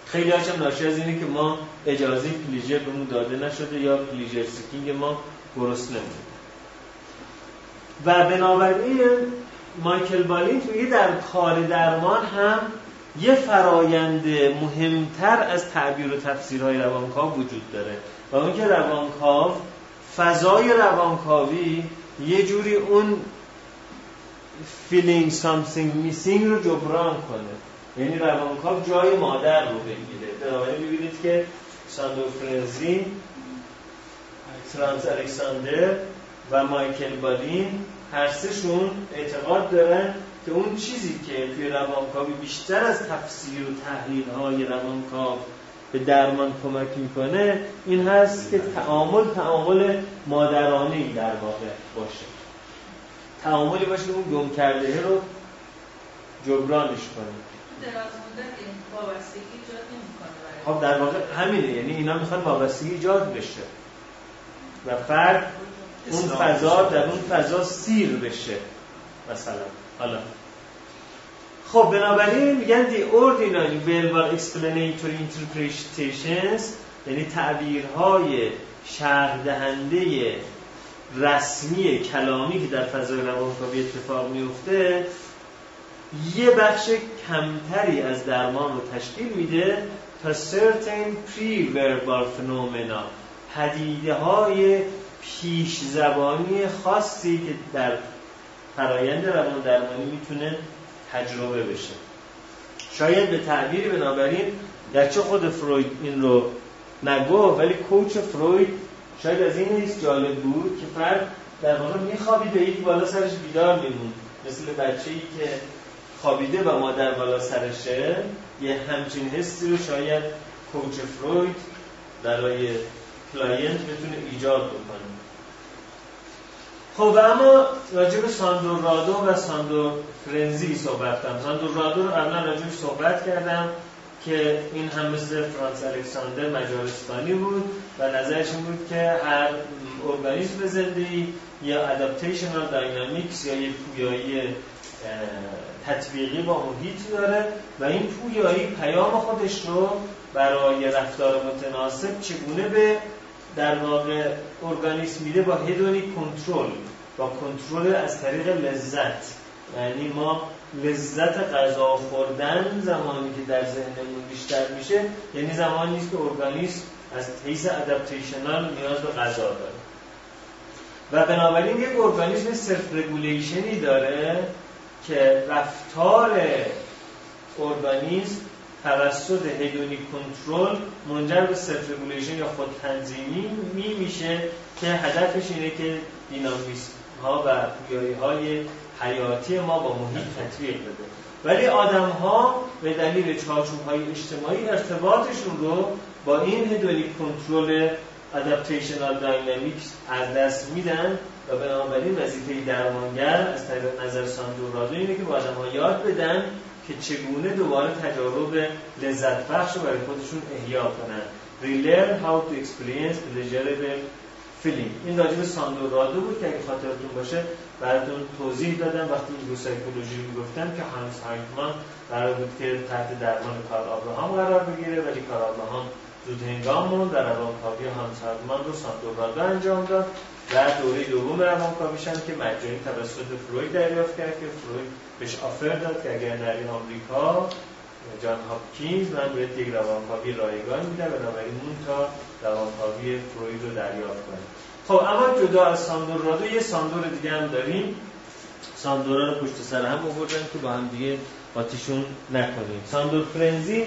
S1: خیلی هاشم ناشی از اینه که ما اجازه pleasure بهمون داده نشده یا pleasure seeking ما گرسنه بود و بنابراین مایکل بالینت میگه در کار درمان هم یه فرایند مهمتر از تعبیر و تفسیرهای روانکاو وجود داره. و اون که روانکاو فضای روانکاوی یه جوری اون feeling something missing رو جبران کنه. یعنی روانکاو جای مادر رو بگیره. بنابراین ببینید که ساندور فرنزی فرانس الکساندر و مایکل بالین هر سهشون اعتقاد دارن که اون چیزی که توی روانکاوی بیشتر از تفسیر و تحلیل های روانکاو به درمان کمک می‌کنه این هست که تعامل تعامل مادرانه در واقع باشه. تعاملی باشه که اون گم کرده رو جبرانش کنه. خب در واقع همینه یعنی اینا می‌خوان وابستگی ایجاد بشه. و فرد اون فضا در اون فضا سیر بشه مثلا. حالا. خب بنابراین میگن the ordinary verbal explanatory interpretations یعنی تعبیرهای شرح دهنده رسمی کلامی که در فضای روانکاوی اتفاق میفته یه بخش کمتری از درمان رو تشکیل میده تا certain pre-verbal phenomena پدیده های پیش زبانی خاصی که در فرایند روان درمانی می‌تونه تجربه بشه. شاید به تعبیری بنابراین گرچه خود فروید این رو نگفت ولی couch فروید شاید از این نیست جالب بود که فرد در واقع میخوابید به یکی بالا سرش بیدار میموند مثل بچه ای که خوابیده و مادر بالا سرشه یه همچین حسی رو شاید couch فروید برای client بتونه ایجاد بکنه. خب راجع به ساندور رادو و ساندور فرنزی صحبت کردم. ساندور رادو رو قبلا راجع صحبت کردم که این هم مثل فرانس الکساندر مجارستانی بود و نظرش بود که هر ارگانیسم زندگی یا ادپتیشنال داینامیکس یا یک پویایی تطبیقی با محیط داره و این پویایی پیام خودش رو برای رفتار متناسب چگونه به در واقع ارگانیسم میده با هدونی کنترل با کنترل از طریق لذت. یعنی ما لذت غذا خوردن زمانی که در ذهنمون بیشتر میشه یعنی زمانی نیست که ارگانیسم از حیث adaptational نیاز به غذا داره. و بنابراین یک ارگانیسم self regulation ی داره که رفتار ارگانیسم توسط hedonic control منجر به self regulation یا خود تنظیمی می میشه که هدفش اینه که دینامیسم ها و پویایی های حیاتی ما با محیط تطبیق بده. ولی آدم ها به دلیل چارچوب های اجتماعی ارتباطشون رو با این هدونی کنترل ادپتیشنال داینامیکس از دست میدن و بنابراین وظیفه درمانگر از طریق نظر ساندور اینه که با آدم ها یاد بدن که چگونه دوباره تجارب لذت بخش رو برای خودشون احیا کنن. Relearn how to experience pleasurable feeling. این راجع به ساندورادو بود که اگه خاطرتون باشه براتون توضیح دادم وقتی این سایکولوژی می‌گفتم که هانس هایتمان قرار بود که تحت درمان کار آبراهام قرار بگیره ولی کار آبراهام زود هنگام موند در روانکاوی هانس هایتمان رو ساندورادو انجام داد. در دوره دوم روانکاویش هم که مجانی توسط فروید دریافت کرد که فروید بهش offer داد که اگر نری آمریکا جان هاپکینز من بهت یک روانکاوی رایگان میدم بنابراین اون تا روانکاوی فروید رو دریافت کنیم. خب اما جدا از ساندور رادو یه ساندور دیگه هم داریم. ساندورا رو پشت سر هم آوردن که با هم دیگه قاطیشون نکنیم. ساندور فرنزی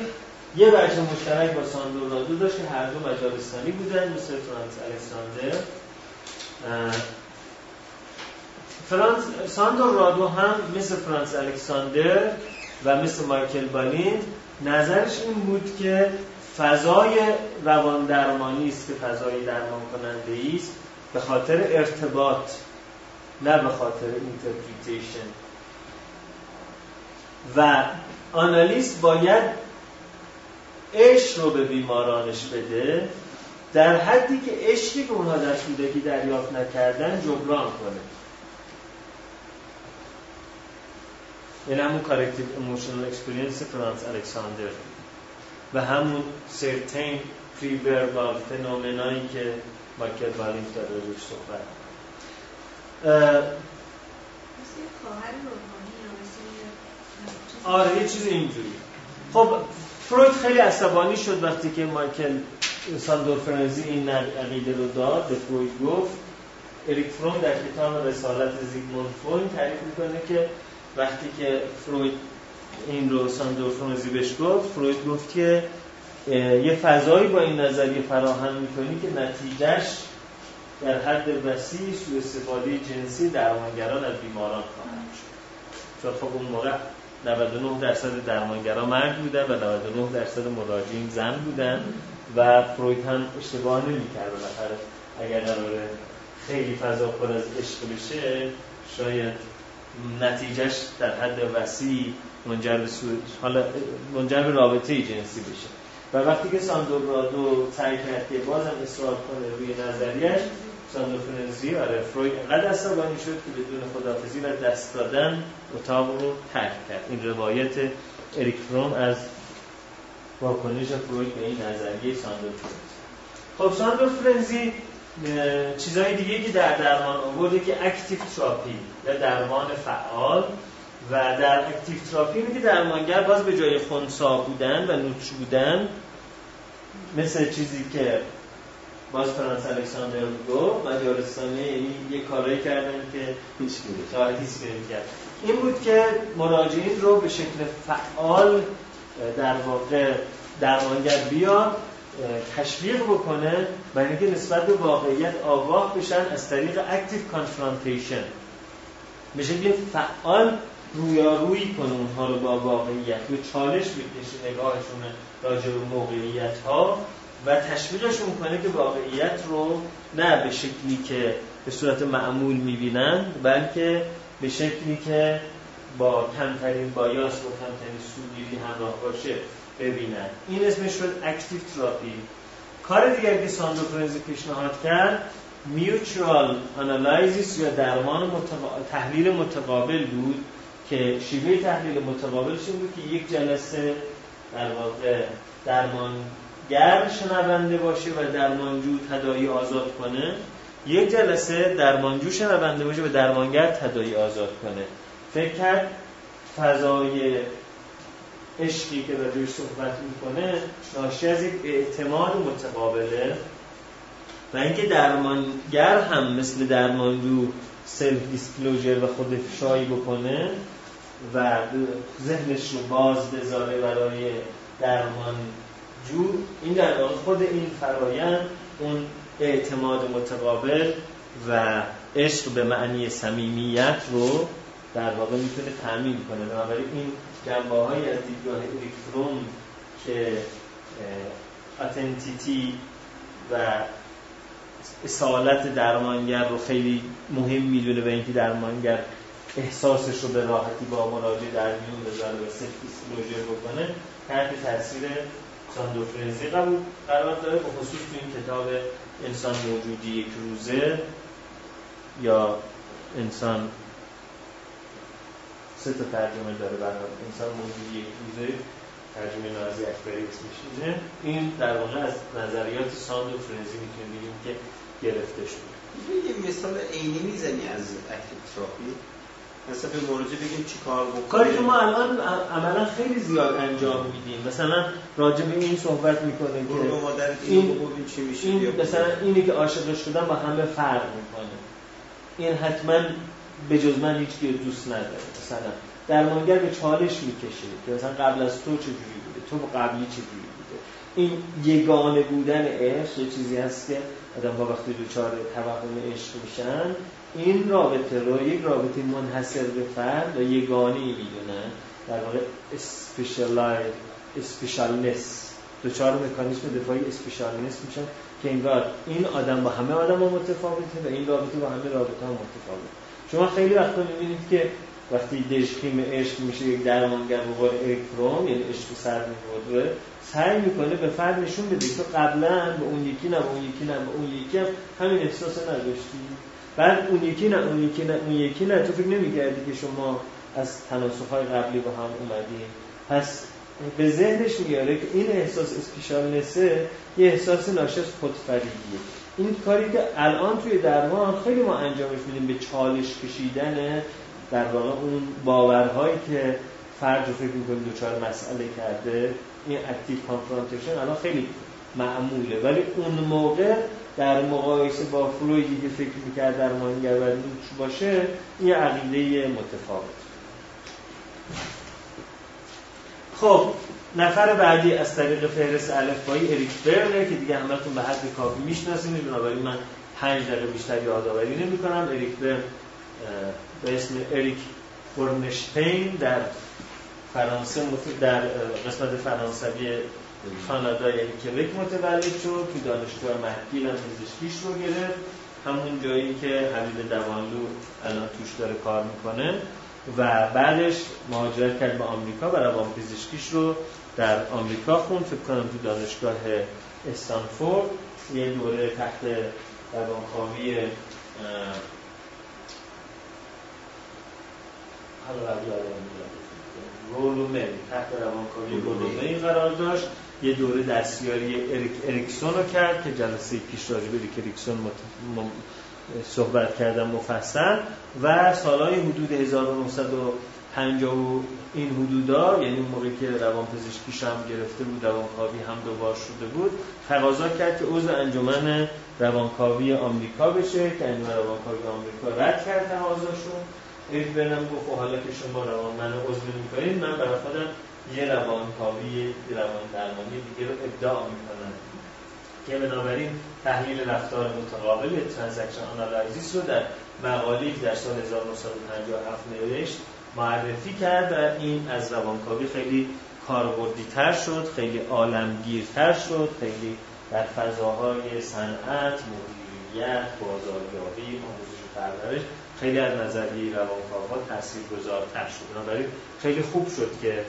S1: یه وجه مشترک با ساندور رادو داشت که هر دو مجارستانی بودن مثل فرانس الکساندر. فرانس ساندور رادو هم مثل فرانس الکساندر و مثل مایکل بالینت نظرش این بود که فضای روان درمانی است که فضای درمان کننده است به خاطر ارتباط نه به خاطر interpretation و analyst باید عشق رو به بیمارانش بده در حدی که عشقی که اونها در کودکی دریافت نکردن جبران کنه. این همون corrective emotional experience فرانس الکساندر. و همون certain preverbal phenomena یی که مایکل بالینت داره روش صحبت آره یه چیز اینجوری خب فروید خیلی عصبانی شد وقتی که مایکل ساندور فرنزی این عقیده رو داد به فروید گفت اریک فروم در کتاب رسالت زیگموند فروید تعریف می‌کنه که وقتی که فروید این رو ساندور فرنزی بهش گفت فروید گفت که یه فضایی با این نظریه فراهم می‌کنی که نتیجهش در حد وسیع سوء استفاده جنسی درمانگران از بیماران خواهد شد. چون خب اون موقع 99 درصد درمانگران مرد بودن و 99 درصد مراجعین زن بودن. و فروید هم اشتباه نمی‌کرد بالاخره. اگر قراره خیلی فضا پر از عشق بشه شاید نتیجهش در حد وسیع منجر به حالا منجر به رابطه جنسی بشه. و وقتی که ساندورادو سعی کرد که بازم اصرار کنه روی نظریش ساندوفرنزی آره فروید انقدر عصبانی شد که بدون خدافزی و دست دادن اتاق رو ترک کرد. این روایت اریک فروم از واکنش فروید به این نظریه ساندور فرنزی. خب ساندور فرنزی چیزهای دیگه که در درمان آورده که active therapy یا درمان فعال و در active therapy که درمانگر باز به جای خونسا بودن و نوچ بودن مثل چیزی که باز فرانس الکساندر گفت مجارستانه یعنی یه کارایی کردن که هیچ کرد این بود که مراجعین رو به شکل فعال در واقع درمانگر بیاد تشویق بکنه برای اینکه نسبت به واقعیت آگاه بشن از طریق اکتیو کانفرانتیشن به شکل فعال رویارویی کنه اونها رو با واقعیت. و چالش بکشه نگاهشون راجع به موقعیت ها و تشویقشون کنه که واقعیت رو نه به شکلی که به صورت معمول می‌بینن بلکه به شکلی که با کمترین bias و کمترین سوگیری همراه باشه ببینن. این اسمش شد active therapy. کار دیگر که ساندور پیشنهاد کرد mutual analysis یا درمان تحلیل متقابل بود که شیوه تحلیل متقابلش این بود که یک جلسه در واقع درمانگر شنونده باشه و درمانجو تدایی آزاد کنه. یک جلسه درمانجو شنونده باشه و درمانگر تدایی آزاد کنه. فکر کرد فضای عشقی که راجعش صحبت می‌کنه ناشی از یک اعتماد متقابله و اینکه درمانگر هم مثل درمانجو سلف دیسکلوژر و خود افشایی بکنه و ذهنش رو باز بذاره برای درمانجو این در واقع خود این فرایند اون اعتماد متقابل و عشق به معنی صمیمیت رو در واقع می‌تونه تامین کنه. بنابراین این جنبه های از دیدگاه اریک که اتنتیتی و اصالت درمانگر رو خیلی مهم می‌دونه به اینکه درمانگر احساسش رو به راحتی با مراجع در میون بذاره و سلف بکنه تحت تاثیر ساندوفرنزی قبول قرار داره به خصوص تو این کتاب انسان موجودی یک روزه یا انسان سه تا ترجمه داره برای انسان موجودی یک روزه ترجمه نازی اکبری اسمش این در واقع از نظریات ساند و فرنزی می‌تونیم بگیم که گرفته شده
S2: یه مثال عینی می‌زنی از اکتیو تراپی مثلا به مراجع بگیم چی کار بکنیم.
S1: کاری که ما الان عملا خیلی زیاد انجام میدیم. مثلا راجع به این صحبت می‌کنه که
S2: این, چی میشه
S1: این مثلا اینی که عاشق شدن با همه فرق می‌کنه. این حتما به جز من هیچ دوست نداره. مثلا درمانگر به چالش می‌کشه که مثلا قبل از تو چجوری بوده تو قبلی چجوری بوده. این یگانه بودن عشق یه چیزی هست که آدم با وقتی دوچار توهم عشق میشن این رابطه رو یک رابطه منحصر به فرد و یگانی می‌دونن. در واقع اسپیشالایز اسپیشالنس دوچار مکانیسم دفاعی اسپیشالنس میشن که انگار این آدم با همه آدم ها متفاوته و این رابطه با همه رابطه ها متفاوته. شما خیلی وقتا می‌بینید که وقتی دشخیم عشق میشه یک درمانگر به قول الکترون یعنی عشق سر میبوده سعی می‌کنه به فرد نشون بده تو قبلا به اون یکی نه اون یکی نه اون یکی هم همین احساس نداشتی. بعد اون یکی نه اون یکی نه اون یکی نه. تو فکر نمی‌کردی که شما از تناسخ های قبلی با هم اومدیم پس به ذهنش میاره که این احساس اسپیشالنسه یه احساس ناشی از این کاری که الان توی درمان خیلی ما انجامش میدیم به چالش کشیدن در واقع اون باورهایی که فرد رو فکر می‌کنه دوچار مسئله کرده این active confrontation الان خیلی معموله. ولی اون موقع در مقایسه با فرویدی که فکر می‌کرد درمانگر باشه این عقیده متفاوت. خب نفر بعدی از طریق فهرست الفبایی اریک برن که دیگه همتون به حد کافی می‌شناسید بنابراین من پنج دقیقه بیشتر یادآوری نمی کنم اریک به به اسم اریک برنشتین در فرانسه در قسمت فرانسوی کانادا یعنی کبک متولد شد تو دانشگاه مکگیل هم پزشکیش رو گرفت. همون جایی که حبیب دوانلو الان توش داره کار می‌کنه. و بعدش مهاجرت کرد به آمریکا و روان پزشکیش رو. در آمریکا خون فکر کنم تو دانشگاه استانفورد یه دوره تحت روانکاوی حالا رولومن تحت روانکاوی رولومن. قرار داشت. یه دوره دستیاری اریک اریکسون رو کرد که جلسه پیش راجع به اریک اریکسون صحبت کردم مفصل. و سالهای حدود 1950 این حدودا یعنی اون موقعی که روان پزشکیش هم گرفته بود روانکاوی هم دوبار شده بود تقاضا کرد که عضو انجمن روانکاوی آمریکا بشه که انجمن روانکاوی آمریکا رد کرد تقاضاشون. اریک برنم گفت خب حالا که شما روان منو عضو نمی‌کنید من برای خودم یه روانکاوی روان درمانی دیگه رو ابداع می‌کنم. که بنابراین تحلیل رفتار متقابل transaction analysis رو در مقاله‌ای در سال 1957 نوشت. معرفی کرد و این از روانکاوی خیلی کاربردی تر شد خیلی عالمگیرتر شد خیلی در فضاهای صنعت مدیریت بازاریابی آموزش و پرورش خیلی از نظریه روانکاوها تاثیرگذارتر شد. بنابراین خیلی خوب شد که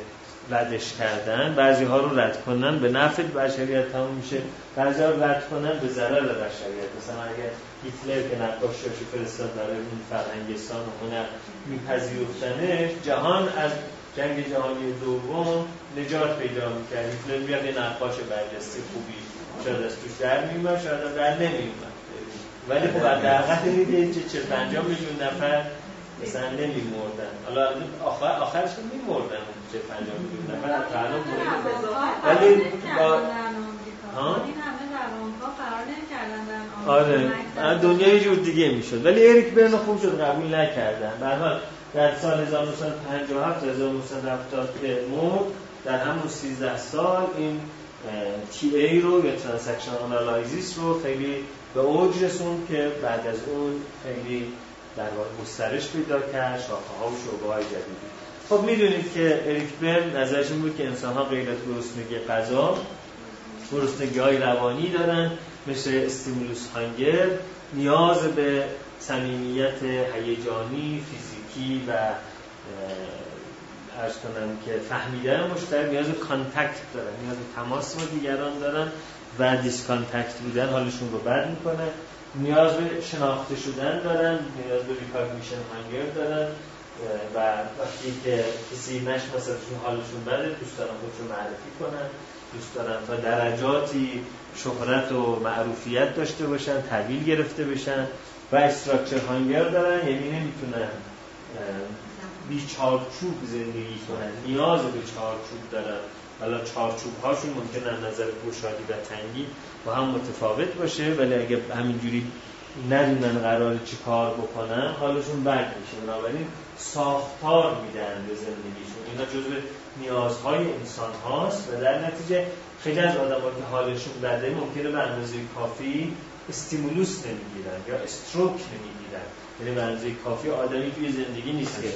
S1: ردش کردن بعضی ها رو رد کنن به نفع بشریت تموم میشه. بعضی ها رو رد کنن به ضرر بشریت. مثلا اگر هیتلر که نقاشیاشو فرستاد برای اون فرهنگستان و هنر میپذیرفتنش جهان از جنگ جهانی دوم نجات پیدا می‌کرد. هیتلر بیاد یه نقاش برجسته خوبی شاید از توش در میومد شاید در نمیومد ولی خب حداقل میده چه چه پنجاه میلیون نفر مثلا نمیمردن. حالا آخر آخرش میمردن. چه پنجاه میلیون نفر الان ولی با ها؟ آره. دنیا یه جور دیگه می‌شد. ولی اریک برن خوب شد قبول نکردن. به حال در سال 1957 1970 که مرد در همون 13 سال این TA رو یا transaction analysis رو خیلی به اوج رسوند که بعد از اون خیلی در واقع گسترش پیدا کرد شاخه ها و شعبه های جدیدی. خب می‌دونید که اریک برن نظرش بود که انسان ها غیر از گرسنگی غذا گرسنگی های روانی دارن مثل stimulus hunger نیاز به صمیمیت هیجانی فیزیکی و عرض کنم که فهمیدن مشترک نیاز به contact دارن نیاز به تماس با دیگران دارن و disconnect بودن حالشون رو بد می‌کنه نیاز به شناخته شدن دارن نیاز به recognition hunger دارن. و وقتی که کسی نشناسدشون حالشون بده دوست دارن خودشون معرفی کنن دوست دارن تا درجاتی شهرت و معروفیت داشته باشن تحویل گرفته بشن و استراکچر هانگر دارن یعنی نمی‌تونن بی چارچوب زندگی کنن نیاز به چارچوب دارن. حالا چارچوب هاشون ممکن از نظر گشادی و تنگی با هم متفاوت باشه ولی اگه همینجوری ندونن قرار چی کار بکنن حالشون بد میشه. بنابراین ساختار میدن به زندگیشون. اینا جزو نیازهای انسان هاست و در نتیجه خیلی از آدم که حالشون بده ممکنه به اندازه کافی استیمولوس نمی‌گیرن یا استروک نمی‌گیرن. یعنی به اندازه کافی آدمی توی زندگی نیست که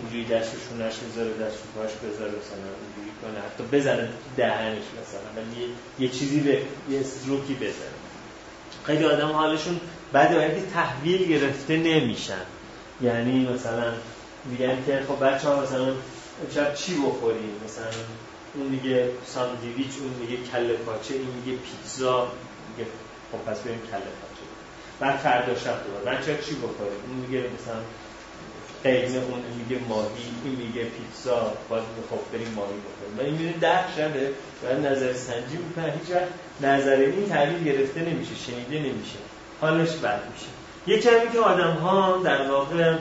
S1: اونجوری دستشون نش بذاره دست پاش بذاره مثلا اونجوری کنه حتی بزنه دهنش مثلا ولی یه چیزی به یه استروکی بزنه. خیلی آدم حالشون بعد که تحویل گرفته نمیشن. یعنی مثلا میگن که خب بچه ها مثلا شب چی بخوریم؟ مثلا اون میگه ساندویچ اون میگه کله پاچه این میگه پیتزا میگه خب پس بریم کله پاچه. بعد فردا شب دوباره. بچه چی بخوریم؟ اون میگه مثلا قیمه اون میگه ماهی این میگه پیتزا. باز خب بریم ماهی بخوریم. و این میره ده شبه و نظر سنجی می‌کنه هیچ وقت نظر این تحلیل گرفته نمیشه شنیده نمیشه. حالش بد میشه. یه کمی که آدم ها در واقع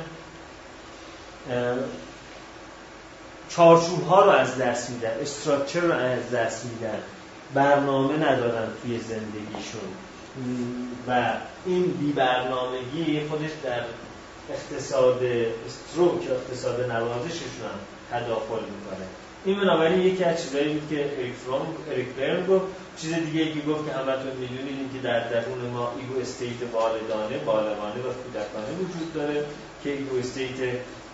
S1: چارچوب ها رو از دست میدن استراکچر رو از دست میدن برنامه ندارن توی زندگیشون. و این بی برنامگی خودش در اقتصاد استروک اقتصاد نوازششون هم تداخل می‌کنه. این بنابراین یکی از چیزایی بود که اریک فرام اریک برن گفت. چیز دیگه که گفت که همتون می‌دونید که در درون ما ego state والدانه بالغانه و کودکانه وجود داره که ego state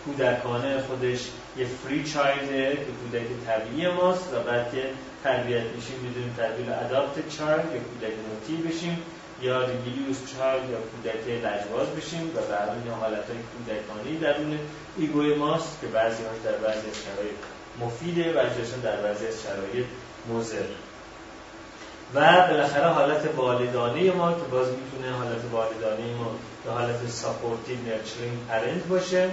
S1: کودکانه خودش یه free child ه که کودک طبیعی ماست و بعد که تربیت میشیم می‌تونیم تبدیل adapted child یا کودک naughty بشیم یا rebellious child یا کودک لجباز بشیم و به این حالت های کودکانی درون ego ی ماست که بعضی هاش در بعضی از شرایط مفیده بعضیشون در بعضی از شرایط مضر. و بالاخره حالت والدانه ما که باز می‌تونه حالت والدانه ما به حالت supportive nurturing parent باشه.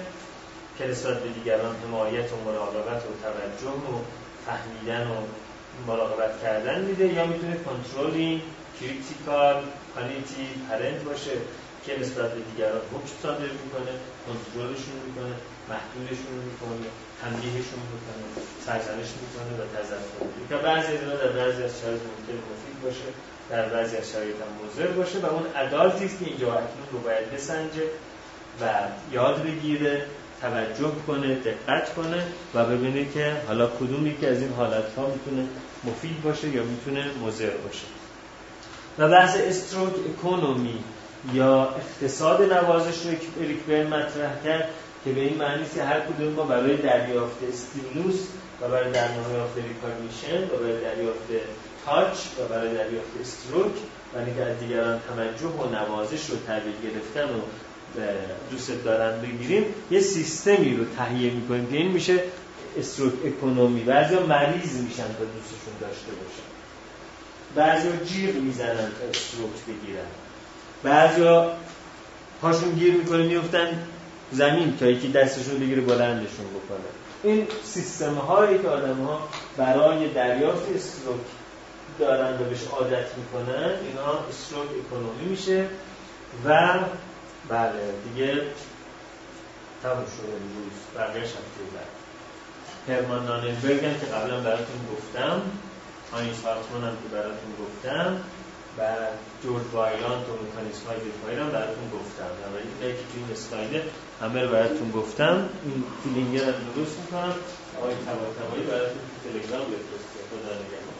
S1: که نسبت به دیگران حمایت و مراقبت و توجه و فهمیدن و مراقبت کردن میده یا می‌تونه کنترلی critical punitive parent باشه که نسبت به دیگران حکم صادر می‌کنه کنترلشون می‌کنه محدودشون می‌کنه تنبیهشون می‌کنه سرزنش می‌کنه و تذکر که بعضی از در بعضی از شرایط ممکن مفید باشه در بعضی از شرایط هم مضر باشه و اون ادالتی است که اینجا اکنون رو باید بسنجه و یاد بگیره. توجه کنه دقت کنه و ببینه که حالا کدوم یکی از این حالت ها می‌تونه مفید باشه یا می‌تونه مضر باشه. و بحث استروک اکونومی یا اقتصاد نوازش رو اریک مطرح کرد که به این معنی که هر کدوم ما برای دریافت stimulus و برای دریافت recognition و برای دریافت touch و برای دریافت stroke و اینکه از دیگران توجه و نوازش رو تحویل گرفتن و دوست دارن بگیریم یه سیستمی رو تهیه می‌کنیم که این میشه stroke economy. بعضی مریض میشن تا دوستشون داشته باشن. بعضی جیغ می‌زنن تا استروک بگیرن. بعضی پاشون گیر می‌کنه میفتن زمین تا یکی دستشون بگیره بلندشون بکنه. این سیستم هایی که آدم ها برای دریافت استروک دارن و بهش عادت می‌کنن اینا استروک اکونومی میشه و بله دیگه تموم شده امروز بقیه هفته بعد هرمان ناننبرگ که قبلا براتون گفتم آین سارتمان هم که براتون گفتم و جورج وایلانت و مکانیسم های دفاعی هم براتون گفتم. این که این اسلایده همه رو براتون گفتم. این فیلینگر رو درست می‌کنم. آقای تبا تبایی براتون تلگرام بفرسته خدا نگهدار.